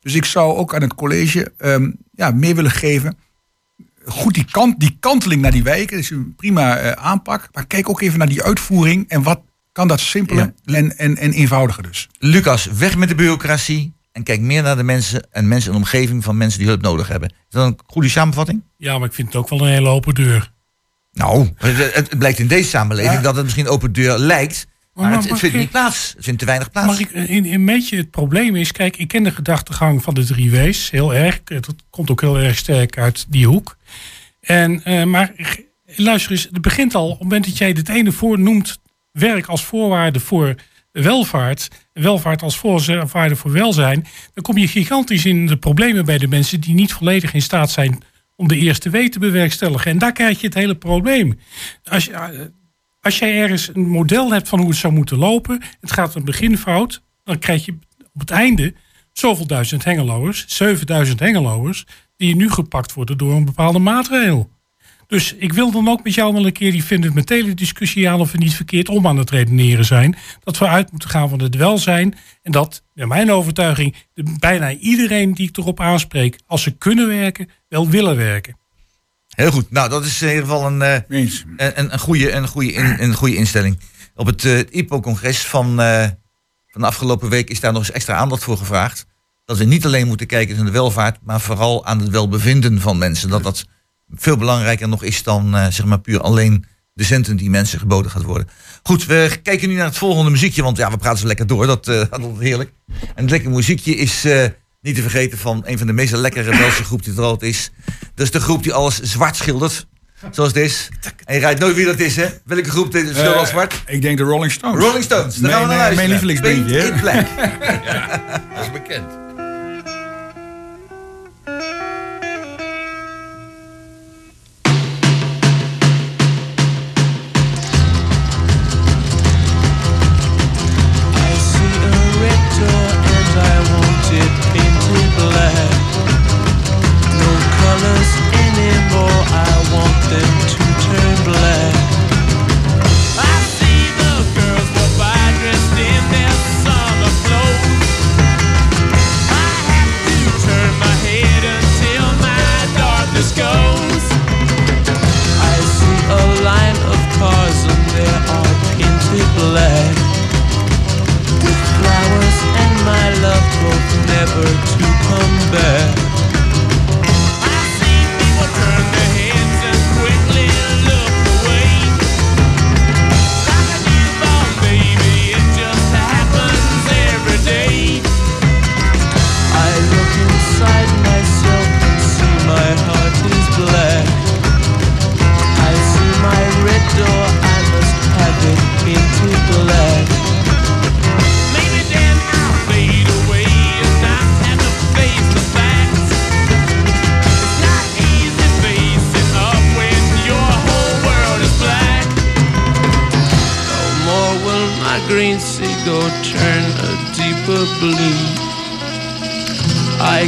Dus ik zou ook aan het college ehm, ja, meer willen geven. Goed, die, kant, die kanteling naar die wijken is een prima eh, aanpak. Maar kijk ook even naar die uitvoering en wat kan dat simpeler en, en, en eenvoudiger dus. Lucas, weg met de bureaucratie. En kijk meer naar de mensen en mensen in de omgeving van mensen die hulp nodig hebben. Is dat een goede samenvatting? Ja, maar ik vind het ook wel een hele open deur. Nou, het, het blijkt in deze samenleving dat het misschien open deur lijkt. Maar, Maar het, het mag vindt ik- niet plaats. Het vindt te weinig plaats. Maar ik, een, een beetje het probleem is, kijk, ik ken de gedachtegang van de drie W's heel erg. Dat komt ook heel erg sterk uit die hoek. En, eh, maar luister eens, het begint al op het moment dat jij het ene voor noemt, werk als voorwaarde voor welvaart, welvaart als voorwaarde voor welzijn, dan kom je gigantisch in de problemen bij de mensen die niet volledig in staat zijn om de eerste W te bewerkstelligen. En daar krijg je het hele probleem. Als je, eh, als jij ergens een model hebt van hoe het zou moeten lopen, het gaat een begin fout, dan krijg je op het einde zoveel duizend hengeloers, 7000 hengeloers, die nu gepakt worden door een bepaalde maatregel. Dus ik wil dan ook met jou wel een keer die fundamentele discussie aan of we niet verkeerd om aan het redeneren zijn. Dat we uit moeten gaan van het welzijn. En dat, naar mijn overtuiging, de, bijna iedereen die ik erop aanspreek, als ze kunnen werken, wel willen werken. Heel goed. Nou, dat is in ieder geval een, eh, een, een, goede, een, goede in- een goede instelling. Op het eh, IPO-congres van, eh, van de afgelopen week is daar nog eens extra aandacht voor gevraagd. Dat we niet alleen moeten kijken naar de welvaart, maar vooral aan het welbevinden van mensen. Dat dat veel belangrijker nog is dan eh, zeg maar puur alleen de centen die mensen geboden gaat worden. Goed, we kijken nu naar het volgende muziekje, want ja, we praten zo lekker door. Dat eh dat is heerlijk. En het lekkere muziekje is eh, niet te vergeten van een van de meest lekkere Belgische groep die er altijd is. Dat is de groep die alles zwart schildert. Zoals dit. En je rijdt nooit wie dat is, hè? Welke groep dit schildert als zwart? Ik denk de Rolling Stones. Rolling Stones. Daar gaan we Mijn, naar eh, luisteren. mijn hè? In Black. Dat is bekend.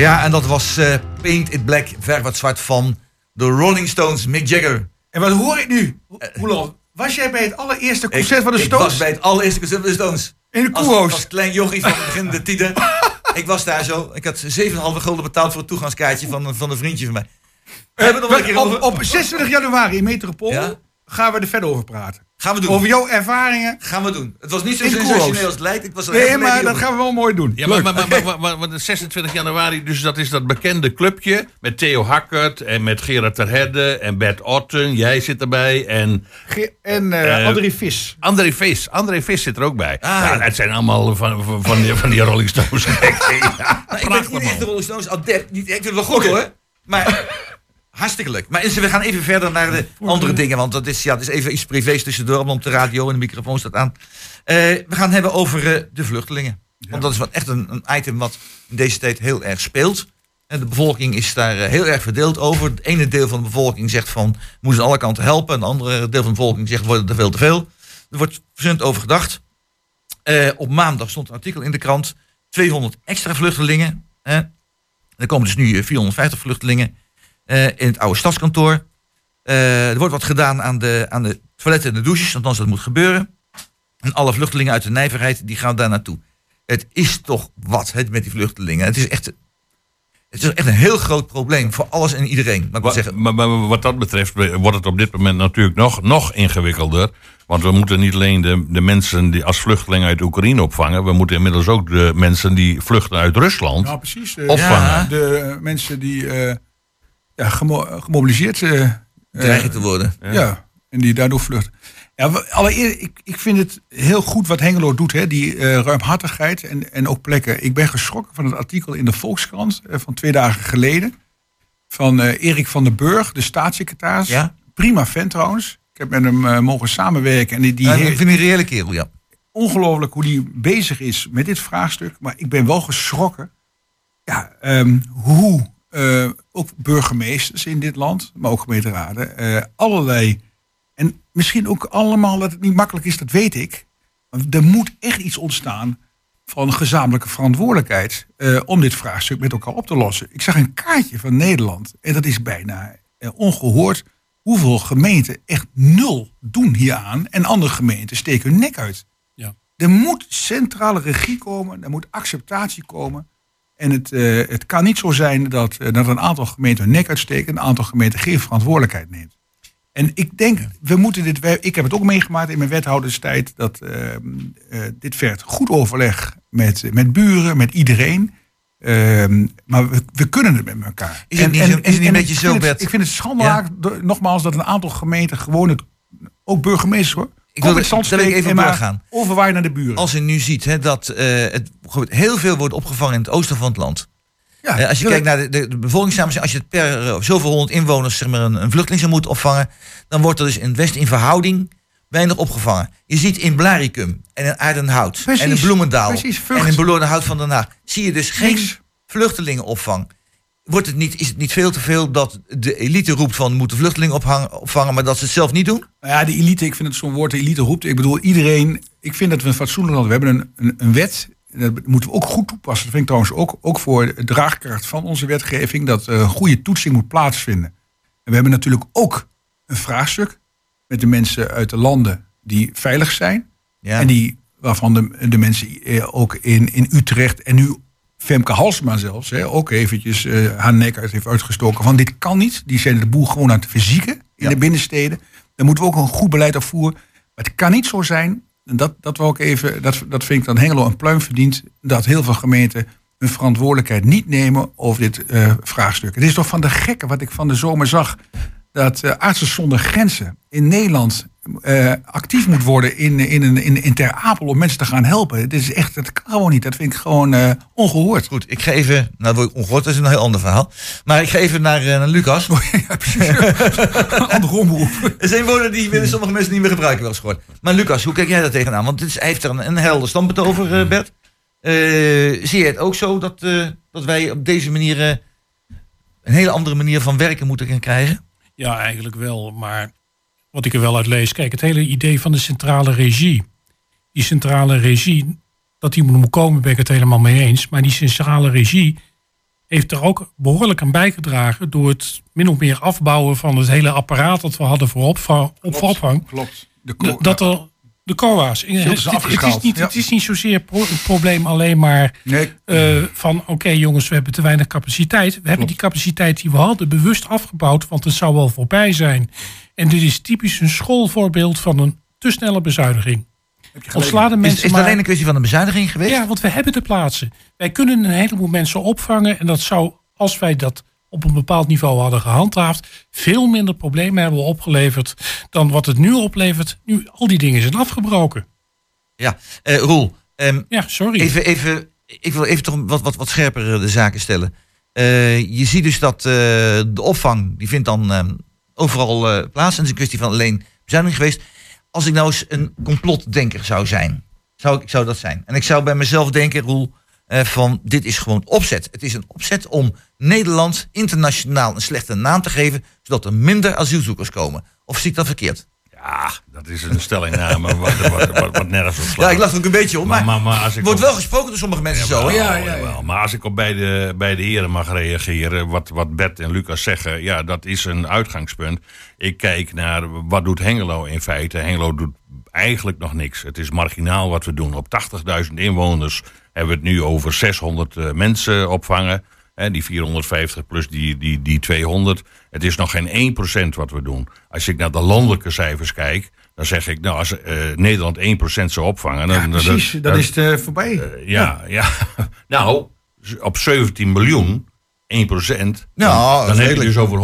Ja, en dat was eh, Paint It Black, verf het zwart van de Rolling Stones, Mick Jagger. En wat hoor ik nu? Roelof, was jij bij het allereerste concert van de ik Stones? was bij het allereerste concert van de Stones. In de Als, koehoos? als klein jochie van begin de tiende. ik was daar zo. Ik had 7,5 gulden betaald voor het toegangskaartje van, van een vriendje van mij. We hebben het nog een keer over. op, op 26 januari in Metropool Ja? gaan we er verder over praten. Gaan we doen. Over jouw ervaringen. Gaan we doen. Het was niet zo In sensationeel als het lijkt. Ik was Nee, maar dat gaan we wel mooi doen. Ja, maar, maar, maar, maar, maar- maar de 26 januari, dus dat is dat bekende clubje met Theo Hackert en met Gerard Terhedde en Bert Otten. Jij zit erbij en Ge- En eh Eh, André Vis. André Vis. André Vis zit er ook bij. Ah, ja, het zijn allemaal van, van, van, die, van die Rolling Stones. ja, Nou, ik ben prachtig, niet echt de man. Rolling Stones adept. Niet, ik vind het wel goed hoor. Maar hartstikke leuk. Maar we gaan even verder naar de andere dingen. Want dat is, ja, dat is even iets privés tussendoor. Want de radio en de microfoon staat aan. Eh, we gaan hebben over eh, de vluchtelingen. Want dat is wat echt een, een item wat in deze tijd heel erg speelt. En de bevolking is daar eh, heel erg verdeeld over. Het ene deel van de bevolking zegt van... we moeten alle kanten helpen. En het andere deel van de bevolking zegt... wordt er veel te veel. Er wordt verschillend over gedacht. Op maandag stond een artikel in de krant. 200 extra vluchtelingen. Hè. Er komen dus nu eh, 450 vluchtelingen eh, in het oude stadskantoor. Eh, er wordt wat gedaan aan de, aan de toiletten en de douches, althans dat moet gebeuren. En alle vluchtelingen uit de nijverheid die gaan daar naartoe. Het is toch wat het met die vluchtelingen. Het is echt, het is echt een heel groot probleem voor alles en iedereen. Maar Wat, zeggen, maar, maar wat dat betreft wordt het op dit moment natuurlijk nog, nog ingewikkelder. Want we moeten niet alleen de, de mensen die als vluchtelingen uit Oekraïne opvangen. We moeten inmiddels ook de mensen die vluchten uit Rusland Nou, precies. eh, opvangen. Ja. De mensen die eh, ja, gemo- gemobiliseerd eh, eh, dreigen te worden. Ja. en die daardoor vluchten. Ja, allereerst, ik, ik vind het heel goed wat Hengelo doet, hè, die eh, ruimhartigheid en, en ook plekken. Ik ben geschrokken van het artikel in de Volkskrant van twee dagen geleden. Van eh, Erik van den Burg, de staatssecretaris. Ja? Prima vent trouwens. Ik heb met hem eh, mogen samenwerken. En die, die ik vind een reële kerel, ja. ongelooflijk hoe die bezig is met dit vraagstuk. Maar ik ben wel geschrokken. Ja, ehm, hoe eh, ook burgemeesters in dit land, maar ook gemeenteraden, eh, allerlei. En misschien ook allemaal dat het niet makkelijk is, dat weet ik. Maar er moet echt iets ontstaan van gezamenlijke verantwoordelijkheid eh, om dit vraagstuk met elkaar op te lossen. Ik zag een kaartje van Nederland en dat is bijna eh, ongehoord hoeveel gemeenten echt nul doen hieraan en andere gemeenten steken hun nek uit. Ja. Er moet centrale regie komen, er moet acceptatie komen. En het, eh, het kan niet zo zijn dat, eh, dat een aantal gemeenten hun nek uitsteken en een aantal gemeenten geen verantwoordelijkheid neemt. En ik denk, we moeten dit. Ik heb het ook meegemaakt in mijn wethouderstijd. Dat eh, eh, dit vergt goed overleg met, met buren, met iedereen. Ehm, maar we, we kunnen het met elkaar. Is het niet zo- is het niet een beetje ik zo, vind het- Bert? Ik vind het schandelijk, door- nogmaals, dat een aantal gemeenten gewoon het. Ook burgemeesters hoor. Ik wil ik even doorgaan. Overwaaien naar de buren. Als je nu ziet hè, dat eh, het, heel veel wordt opgevangen in het oosten van het land. ja, Eh, als je kijkt naar de, de, de bevolkingssamenstelling, als je het per eh, zoveel honderd inwoners zeg maar, een, een vluchteling zou moeten opvangen, dan wordt er dus in het Westen in verhouding weinig opgevangen. Je ziet in Blaricum en in Aardenhout Precies, en in Bloemendaal precies, en in Beloordenhout van Den Haag, zie je dus geen Niks. vluchtelingenopvang. Wordt het niet, is het niet veel te veel dat de elite roept van moeten vluchtelingen ophangen, opvangen, maar dat ze het zelf niet doen? Nou ja, de elite, ik vind het zo'n woord, de elite roept. Ik bedoel, iedereen, ik vind dat we een fatsoenlijk land, we hebben een, een, een wet, en dat moeten we ook goed toepassen. Dat vind ik trouwens ook, ook voor de draagkracht van onze wetgeving, dat eh, goede toetsing moet plaatsvinden. En we hebben natuurlijk ook een vraagstuk met de mensen uit de landen die veilig zijn. Ja. En die, waarvan de, de mensen eh, ook in, in Utrecht en nu Femke Halsema zelfs, hè, ook eventjes eh, haar nek uit heeft uitgestoken. Van dit kan niet. Die zijn de boel gewoon aan het verzieken in Ja. de binnensteden. Dan moeten we ook een goed beleid afvoeren. Maar het kan niet zo zijn, en dat, dat, wil ik even, dat, dat vind ik dat Hengelo een pluim verdient, dat heel veel gemeenten hun verantwoordelijkheid niet nemen over dit eh, vraagstuk. Het is toch van de gekke wat ik van de zomer zag, dat eh, Artsen zonder Grenzen in Nederland eh, actief moet worden in, in, in, in, Ter Apel om mensen te gaan helpen. Het is echt, dat kan gewoon niet. Dat vind ik gewoon eh, ongehoord. Goed, ik ga even, nou ongehoord, dat is een heel ander verhaal. Maar ik ga even naar, naar Lucas. ja, precies. Ander omroep. Er zijn woorden die willen sommige mensen niet meer gebruiken, wel eens gehoord. Maar Lucas, hoe kijk jij daar tegenaan? Want dit is, hij heeft er een, een helder standpunt over, Bert. Zie je het ook zo dat, dat wij op deze manier een hele andere manier van werken moeten gaan krijgen? Ja, eigenlijk wel. Maar wat ik er wel uit lees. Kijk, het hele idee van de centrale regie. Die centrale regie, dat die moet komen, ben ik het helemaal mee eens. Maar die centrale regie heeft er ook behoorlijk aan bijgedragen door het min of meer afbouwen van het hele apparaat dat we hadden voor opvang. Opvang. Klopt. De dat er de COA's. Het, Filters het, het, is niet, het is niet zozeer pro- het probleem alleen maar Nee, eh, van oké jongens, we hebben te weinig capaciteit. We hebben die capaciteit die we hadden bewust afgebouwd, want het zou wel voorbij zijn. En dit is typisch een schoolvoorbeeld van een te snelle bezuiniging. Ontsla de Is, mensen is het maar. alleen een kwestie van een bezuiniging geweest? Ja, want we hebben de plaatsen. Wij kunnen een heleboel mensen opvangen. En dat zou, als wij dat op een bepaald niveau hadden gehandhaafd, veel minder problemen hebben opgeleverd dan wat het nu oplevert. Nu al die dingen zijn afgebroken. Ja, eh, Roel, ehm, Ja, sorry. even, even, ik wil even toch wat, wat, wat scherper eh, de zaken stellen. Eh, je ziet dus dat de opvang, die vindt dan ehm, overal plaats. En het is een kwestie van alleen bezuiniging geweest. Als ik nou eens een complotdenker zou zijn, zou ik, ik zou dat zijn. En ik zou bij mezelf denken, Roel, eh, van dit is gewoon opzet. Het is een opzet om Nederland internationaal een slechte naam te geven, zodat er minder asielzoekers komen. Of zie ik dat verkeerd? Ja, dat is een stellingname wat, wat, wat, wat nergens op slaat. Ja, ik lach er ook een beetje om, maar, Maar- maar- maar als ik wordt op- wel gesproken door sommige mensen zo. hè? Ja, ja, ja. Maar als ik op beide, beide heren mag reageren, wat, wat Bert en Lucas zeggen, ja, dat is een uitgangspunt. Ik kijk naar wat doet Hengelo in feite. Hengelo doet eigenlijk nog niks. Het is marginaal wat we doen. Op 80.000 inwoners hebben we het nu over 600 eh, mensen opvangen. Hè, die 450 plus die, die, die 200. Het is nog geen 1% wat we doen. Als ik naar de landelijke cijfers kijk, dan zeg ik, nou, als eh, Nederland 1% zou opvangen, dan, ja, precies. dan- Dan dan- is het eh, voorbij. ja, ja. nou, op 17 miljoen, 1 procent. Ja, dan dan heb je dus over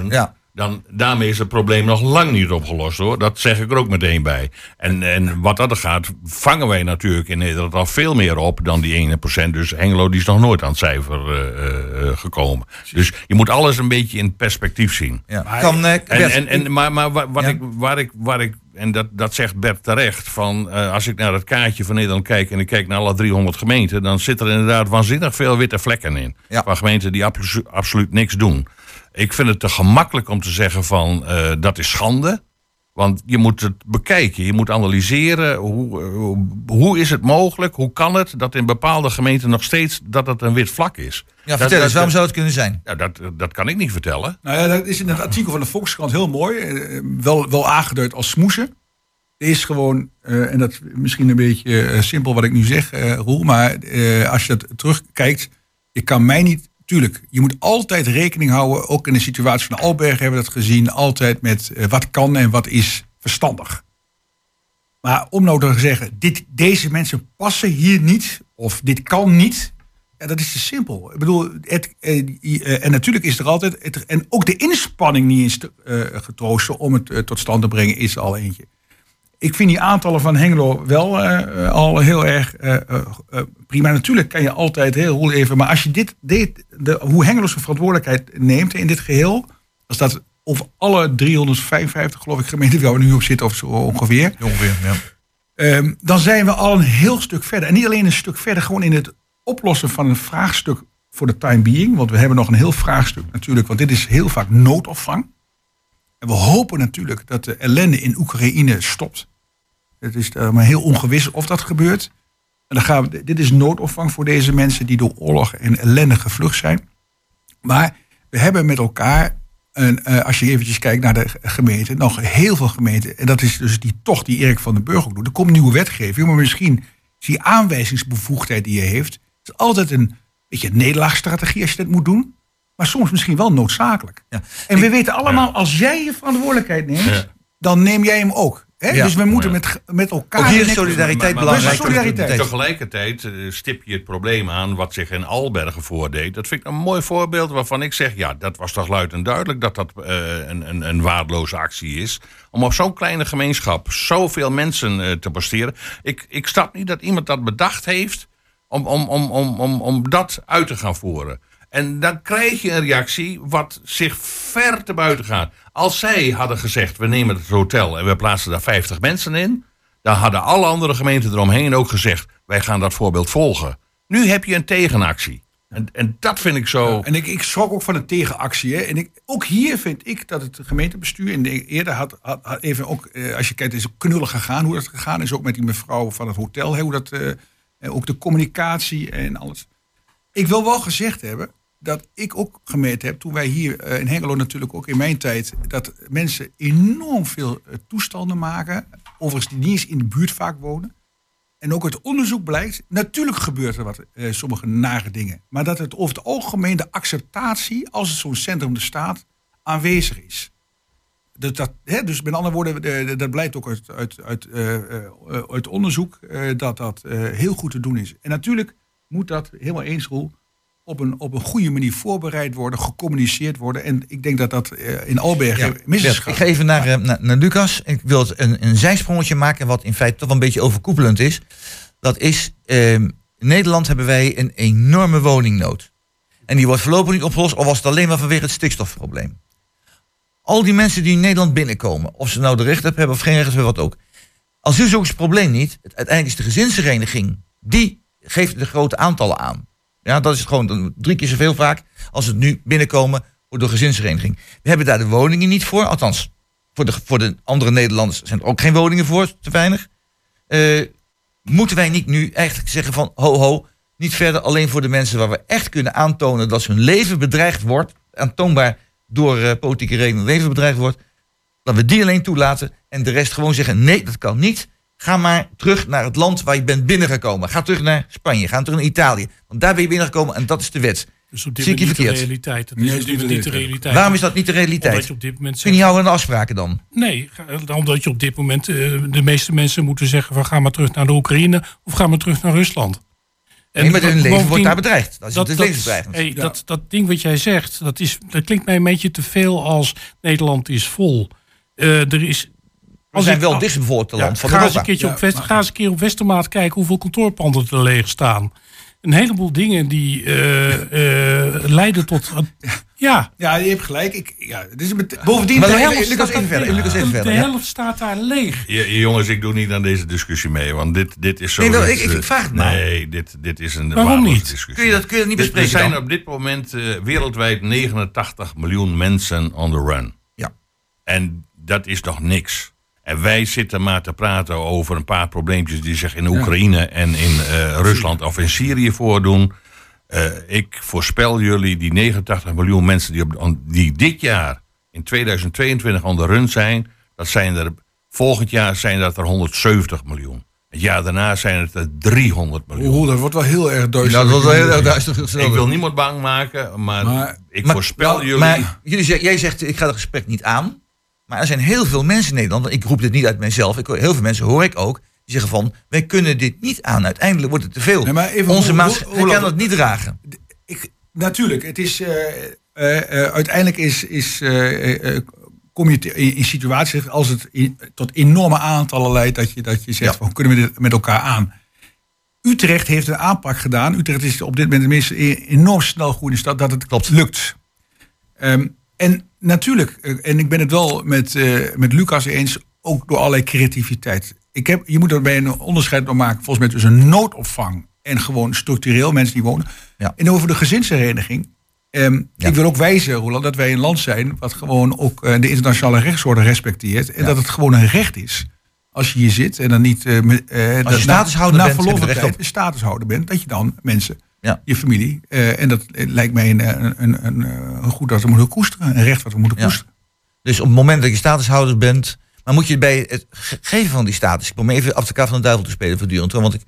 170.000. Ja. Dan, daarmee is het probleem nog lang niet opgelost hoor. Dat zeg ik er ook meteen bij. En, en wat dat er gaat, vangen wij natuurlijk in Nederland al veel meer op dan die 1 procent. Dus Hengelo die is nog nooit aan het cijfer eh, eh, eh, gekomen. Dus je moet alles een beetje in perspectief zien. Ja. kan, eh, En, en, en, maar maar wa- wat Ja. ik, waar, ik, waar ik, en dat, dat zegt Bert terecht, van eh, als ik naar het kaartje van Nederland kijk en ik kijk naar alle 300 gemeenten, dan zit er inderdaad waanzinnig veel witte vlekken in. Ja. Van gemeenten die abso- absoluut niks doen. Ik vind het te gemakkelijk om te zeggen van eh, dat is schande. Want je moet het bekijken, je moet analyseren. Hoe, eh, hoe, hoe is het mogelijk, hoe kan het dat in bepaalde gemeenten nog steeds dat het een wit vlak is? ja, Dat- vertel eens, waarom dat- zou het kunnen zijn? ja, dat, dat kan ik niet vertellen. Nou ja, dat is in het artikel van de Volkskrant heel mooi. eh, wel, wel aangeduid als smoesen. Er is gewoon, eh, en dat is misschien een beetje simpel wat ik nu zeg, eh Roel. Maar eh, als je dat terugkijkt, je kan mij niet. Tuurlijk, je moet altijd rekening houden. Ook in de situatie van Alberg hebben we dat gezien. Altijd met eh, wat kan en wat is verstandig. Maar om nou te zeggen, dit, deze mensen passen hier niet. Of dit kan niet. Ja, dat is te simpel. Ik bedoel, het, eh, eh, en natuurlijk is er altijd. En ook de inspanning niet eh, getroosten om het tot stand te brengen, is al eentje. Ik vind die aantallen van Hengelo wel eh, eh, al heel erg eh, eh, prima. Natuurlijk kan je altijd heel goed even. Maar als je dit, dit de, hoe Hengelo zijn verantwoordelijkheid neemt in dit geheel. Als dat over alle 355, geloof ik, gemeenten waar we nu op zitten, of zo ongeveer. Ongeveer, ja. Ehm, dan zijn we al een heel stuk verder. En niet alleen een stuk verder, gewoon in het oplossen van een vraagstuk voor de time being. Want we hebben nog een heel vraagstuk natuurlijk, want dit is heel vaak noodopvang. En we hopen natuurlijk dat de ellende in Oekraïne stopt. Het is eh, maar heel ongewis of dat gebeurt. En dan gaan we, dit is noodopvang voor deze mensen die door oorlog en ellende gevlucht zijn. Maar we hebben met elkaar, een, eh, als je eventjes kijkt naar de gemeenten, nog heel veel gemeenten. En dat is dus die tocht die Erik van den Burg ook doet. Er komt nieuwe wetgeving, maar misschien is die aanwijzingsbevoegdheid die je heeft. is altijd een beetje een nederlaagstrategie als je dat moet doen. Maar soms misschien wel noodzakelijk. Ja. En we weten allemaal, als jij je verantwoordelijkheid neemt, Ja. dan neem jij hem ook. Ja. Dus we moeten Ja. met, met elkaar... Ook hier is solidariteit Maar- maar- belangrijk. maar- solidariteit. Tegelijkertijd eh, stip je het probleem aan wat zich in Albergen voordeed. Dat vind ik een mooi voorbeeld waarvan ik zeg... ja, dat was toch luid en duidelijk dat dat eh, een, een, een waardeloze actie is. Om op zo'n kleine gemeenschap zoveel mensen eh, te posteren. Ik, ik snap niet dat iemand dat bedacht heeft... Om, om, om, om, om, om dat uit te gaan voeren. En dan krijg je een reactie wat zich ver te buiten gaat. Als zij hadden gezegd, we nemen het hotel en we plaatsen daar 50 mensen in... dan hadden alle andere gemeenten eromheen ook gezegd... wij gaan dat voorbeeld volgen. Nu heb je een tegenactie. En, en dat vind ik zo... En ik, ik schrok ook van de tegenactie. Hè. En ik, ook hier vind ik dat het gemeentebestuur... en de- eerder had, even ook... eh, als je kijkt, is het knullig gegaan hoe dat gegaan is. Ook met die mevrouw van het hotel. Hoe dat, eh, ook de communicatie en alles. Ik wil wel gezegd hebben dat ik ook gemerkt heb, toen wij hier eh, in Hengelo natuurlijk ook in mijn tijd, dat mensen enorm veel eh, toestanden maken, overigens die niet eens in de buurt vaak wonen. En ook uit onderzoek blijkt, natuurlijk gebeurt er wat, eh, sommige nare dingen. Maar dat het over het algemeen de acceptatie, als het zo'n centrum er staat, aanwezig is. Dat, dat, hè, dus met andere woorden, dat blijkt ook uit, uit, uit, eh, onderzoek, dat dat heel goed te doen is. En natuurlijk moet dat, helemaal eens Roel, op een, op een goede manier voorbereid worden, gecommuniceerd worden. En ik denk dat dat eh, in Albergen Ja, mis is ik ga even naar, eh, naar, naar Lucas. Ik wil een, een zijsprongetje maken, wat in feite toch wel een beetje overkoepelend is. Dat is, eh, in Nederland hebben wij een enorme woningnood. En die wordt voorlopig niet opgelost, al was het alleen maar vanwege het stikstofprobleem. Al die mensen die in Nederland binnenkomen, of ze nou de recht hebben of geen recht hebben, wat ook. Asielzoekers het probleem niet. Uiteindelijk is de gezinshereniging, die geeft de grote aantallen aan. Ja, dat is gewoon drie keer zoveel vaak als het nu binnenkomen door de gezinshereniging. We hebben daar de woningen niet voor, althans voor de, voor de andere Nederlanders zijn er ook geen woningen voor, te weinig. Eh, moeten wij niet nu eigenlijk zeggen van ho ho, niet verder alleen voor de mensen waar we echt kunnen aantonen dat hun leven bedreigd wordt, aantoonbaar door eh, politieke redenen leven bedreigd wordt, dat we die alleen toelaten en de rest gewoon zeggen nee, dat kan niet. Ga maar terug naar het land waar je bent binnengekomen. Ga terug naar Spanje, ga terug naar Italië. Want daar ben je binnengekomen en dat is de wet. Dus op dit Zie ik je moment niet de realiteit. Dat Nee, is niet de moment niet de realiteit. Waarom is dat niet de Omdat realiteit? je op dit moment Kun je houden aan de afspraken dan? nee, omdat je op dit moment eh, de meeste mensen moeten zeggen van ga maar terug naar de Oekraïne of ga maar terug naar Rusland. En Nee, maar hun leven wordt daar bedreigd. Dat is dat, het dat, levensbedreigend. hey, dat, dat ding wat jij zegt, dat, is, dat klinkt mij een beetje te veel als Nederland is vol. Eh, er is, We als zijn ik- wel het dichtstbevolkte land van ga eens, een Europa. keertje Ja, op West, maar- ga eens een keer op Westermaat kijken hoeveel kantoorpanden er leeg staan. Een heleboel dingen die eh, eh, leiden tot... ja, Ja, je hebt gelijk. Ik, ja, het bet- Bovendien, Maar de even- helft, Lucas, even daar- verder, Lucas, even de- verder, de ja. helft staat daar leeg. Ja, jongens, ik doe niet aan deze discussie mee, want dit, dit is zo. Nee, wel, ik- ik- vraag het maar. Nee, dit, dit is een Waarom niet? discussie. Kun je dat, kun je dat niet Dit- Er bespreken zijn dan? op dit moment eh, wereldwijd 89 miljoen mensen on the run. Ja. En dat is nog niks. En wij zitten maar te praten over een paar probleempjes die zich in Oekraïne en in eh, Rusland of in Syrië voordoen. Eh, ik voorspel jullie die 89 miljoen mensen die, op, die dit jaar in 2022 on the run zijn, dat zijn er volgend jaar zijn dat er 170 miljoen. Het jaar daarna zijn het er 300 miljoen. Oeh, dat wordt wel heel erg duister. Ja, dat was wel heel erg duister. Ik wil niemand bang maken, maar, Maar- ik Maar- voorspel jullie. Maar jullie jij zegt, ik ga het gesprek niet aan. Maar er zijn heel veel mensen in Nederland, ik roep dit niet uit mijzelf. Ik, heel veel mensen hoor ik ook, die zeggen van, wij kunnen dit niet aan. Uiteindelijk wordt het te veel. Nee, maar even- Onze maatschappij kan het niet dragen. Ik, natuurlijk, het is, eh, eh, eh, uiteindelijk is, is, kom je te- in, in situaties als het in- tot enorme aantallen leidt dat je, dat je zegt, Ja. van, kunnen we dit met elkaar aan? Utrecht heeft een aanpak gedaan. Utrecht is op dit moment de meest e- enorm snel groeiende stad dat het Klopt. lukt. Ehm, en natuurlijk, eh, en ik ben het wel met, eh, met Lucas eens, ook door allerlei creativiteit. Ik heb, je moet erbij een onderscheid door maken, volgens mij tussen noodopvang en gewoon structureel mensen die wonen. Ja. En over de gezinshereniging. Ehm, Ja. Ik wil ook wijzen, Roland, dat wij een land zijn wat gewoon ook eh, de internationale rechtsorde respecteert. En Ja. dat het gewoon een recht is. Als je hier zit en dan niet. met, dat- statushouder na, bent, na verloop heb je er tijd een statushouder bent, dat je dan mensen, Ja. je familie. eh, en dat eh, lijkt mij een, een, een, een, eh, een goed dat we moeten koesteren. Een recht wat we moeten Ja. koesteren. Dus op het moment dat je statushouder bent, maar moet je bij het ge- geven van die status, ik probeer even advocaat van de duivel te spelen voortdurend, want ik,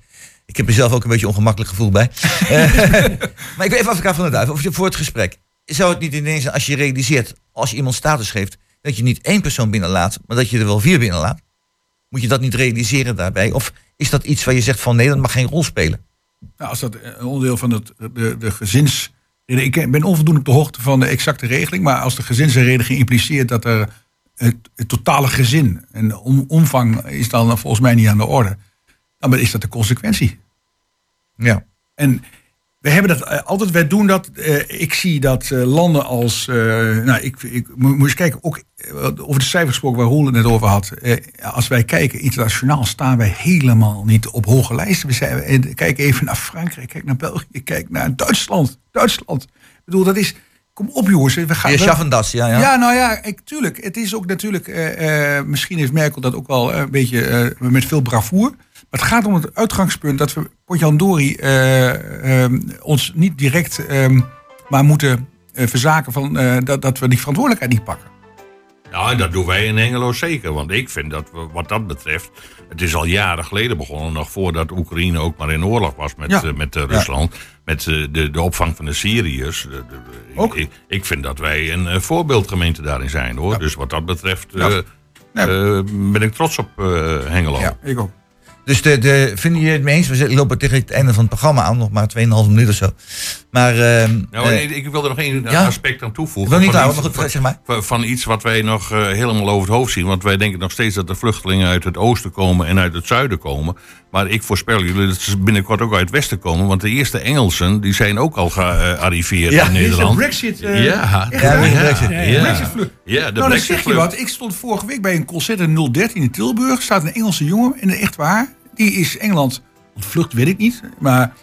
ik heb er zelf ook een beetje ongemakkelijk gevoel bij. Eh, maar ik ben even advocaat van de duivel, of voor het gesprek. Zou het niet ineens zijn als je realiseert, als je iemand status geeft, dat je niet één persoon binnenlaat, maar dat je er wel vier binnenlaat? Moet je dat niet realiseren daarbij? Of is dat iets waar je zegt van nee, dat mag geen rol spelen? Nou, als dat een onderdeel van het, de, de gezins. Ik ben onvoldoende op de hoogte van de exacte regeling. Maar als de gezinshereniging impliceert dat er het, het totale gezin. en om, omvang is dan volgens mij niet aan de orde. Dan is dat de consequentie. Ja. En we hebben dat eh, altijd, wij doen dat. eh, ik zie dat eh, landen als. nou, ik, ik mo- moet eens kijken, ook over de cijfers gesproken waar Roel het net over had. Eh, als wij kijken internationaal staan wij helemaal niet op hoge lijsten. We zijn, kijk even naar Frankrijk, kijk naar België, kijk naar Duitsland. Duitsland. Ik bedoel, dat is. Kom op, jongens. We gaan, Je dat, ja. ja. ja, nou ja, ik, tuurlijk. Het is ook natuurlijk, eh, eh, misschien heeft Merkel dat ook wel eh, een beetje eh, met veel bravoer. Maar Het gaat om het uitgangspunt dat we Potjandori eh ehm, ons niet direct ehm, maar moeten eh, verzaken van eh, dat, dat we die verantwoordelijkheid niet pakken. Ja, dat doen wij in Hengelo zeker. Want ik vind dat we, wat dat betreft. Het is al jaren geleden begonnen. Nog voordat Oekraïne ook maar in oorlog was met, Ja. eh, met eh, Rusland. Met eh, de, de opvang van de Syriërs. De- de- de- Ook. Ik, ik vind dat wij een voorbeeldgemeente daarin zijn hoor. Ja. Dus wat dat betreft. Ben ik trots op Hengelo. Ja, ik ook. Dus de, de, vinden jullie het mee eens? We lopen tegen het einde van het programma aan, nog maar 2,5 minuten of zo. Maar ehm, Nou, eh, ik, wil er nog één ja. aspect aan toevoegen. ik wil niet Van houden, iets- maar goed, zeg maar. van, van iets wat wij nog eh, helemaal over het hoofd zien. Want wij denken nog steeds dat de vluchtelingen uit het oosten komen en uit het zuiden komen. Maar ik voorspel jullie dat ze binnenkort ook uit het westen komen. Want de eerste Engelsen die zijn ook al gearriveerd Ja, in Nederland. Brexit. eh, ja, echt Ja, de Brexit. Ja, Ja. Ja, de nou, dan Brexit zeg je wat. Ik stond vorige week bij een concert in 013 in Tilburg. staat een Engelse jongen, en echt waar. Die is Engeland ontvlucht, weet ik niet. Maar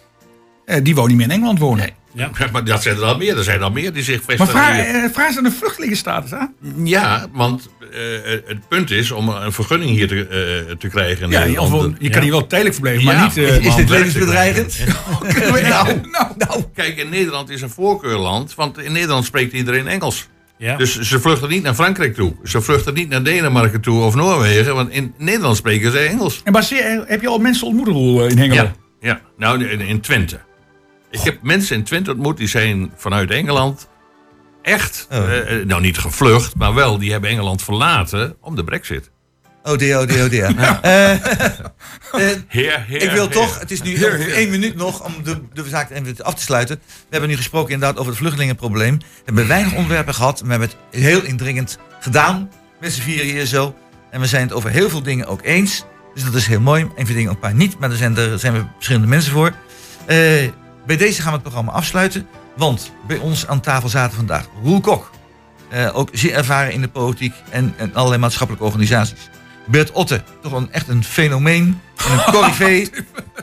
eh, die woont niet meer in Engeland wonen. Ja. Maar dat zijn er al meer. Er zijn al meer die zich Maar vestigen. vraag, hier. eh, vraag ze de vluchtelingenstatus aan. Ja, want eh, het punt is om een vergunning hier te, eh, te krijgen. Ja, wel- je kan hier wel tijdelijk verblijven, maar Ja. niet... eh, is dit levensbedreigend? nou, nou, nou, Kijk, in Nederland is een voorkeurland, want in Nederland spreekt iedereen Engels. Ja. Dus ze vluchten niet naar Frankrijk toe. Ze vluchten niet naar Denemarken toe of Noorwegen, want in Nederland spreken ze Engels. En baseer, heb je al mensen ontmoet eh, in Hengelo? Ja, ja. nou in, in Twente. Ik heb mensen in Twente ontmoet die zijn vanuit Engeland echt, Oh. eh, eh, nou niet gevlucht, maar wel, die hebben Engeland verlaten om de brexit. oh dear, oh dear, oh dear. Eh, eh, Heer, heer, ik wil heer. toch, het is nu één minuut nog om de, de zaak af te sluiten. We hebben nu gesproken inderdaad over het vluchtelingenprobleem. We hebben weinig onderwerpen gehad. We hebben het heel indringend gedaan. Met z'n vieren hier zo. En we zijn het over heel veel dingen ook eens. Dus dat is heel mooi. Een van dingen ook een paar niet. Maar daar zijn, er zijn we verschillende mensen voor. Eh, bij deze gaan we het programma afsluiten. Want bij ons aan tafel zaten vandaag Roel Kok. Eh, ook zeer ervaren in de politiek en, en allerlei maatschappelijke organisaties. Bert Otte, toch een, echt een fenomeen. En een corrivee,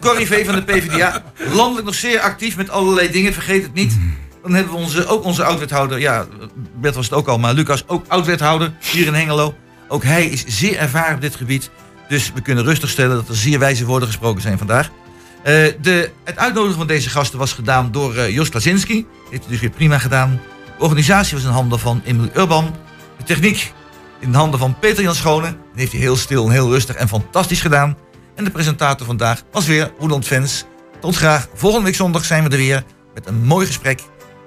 corrivee van de PvdA. Landelijk nog zeer actief met allerlei dingen, vergeet het niet. Dan hebben we onze, ook onze oud-wethouder, ja, Bert was het ook al, maar Lucas ook oud-wethouder hier in Hengelo. Ook hij is zeer ervaren op dit gebied. Dus we kunnen rustig stellen dat er zeer wijze woorden gesproken zijn vandaag. Eh, de, het uitnodigen van deze gasten was gedaan door eh, Jos Klasinski. Heeft hij dus weer prima gedaan. De organisatie was in handen van Emil Urban. De techniek in de handen van Peter Jan Schone. Dat heeft hij heel stil en heel rustig en fantastisch gedaan. En de presentator vandaag was weer Roland Fens. Tot graag. Volgende week zondag zijn we er weer met een mooi gesprek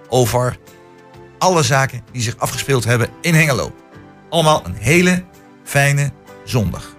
over alle zaken die zich afgespeeld hebben in Hengelo. Allemaal een hele fijne zondag.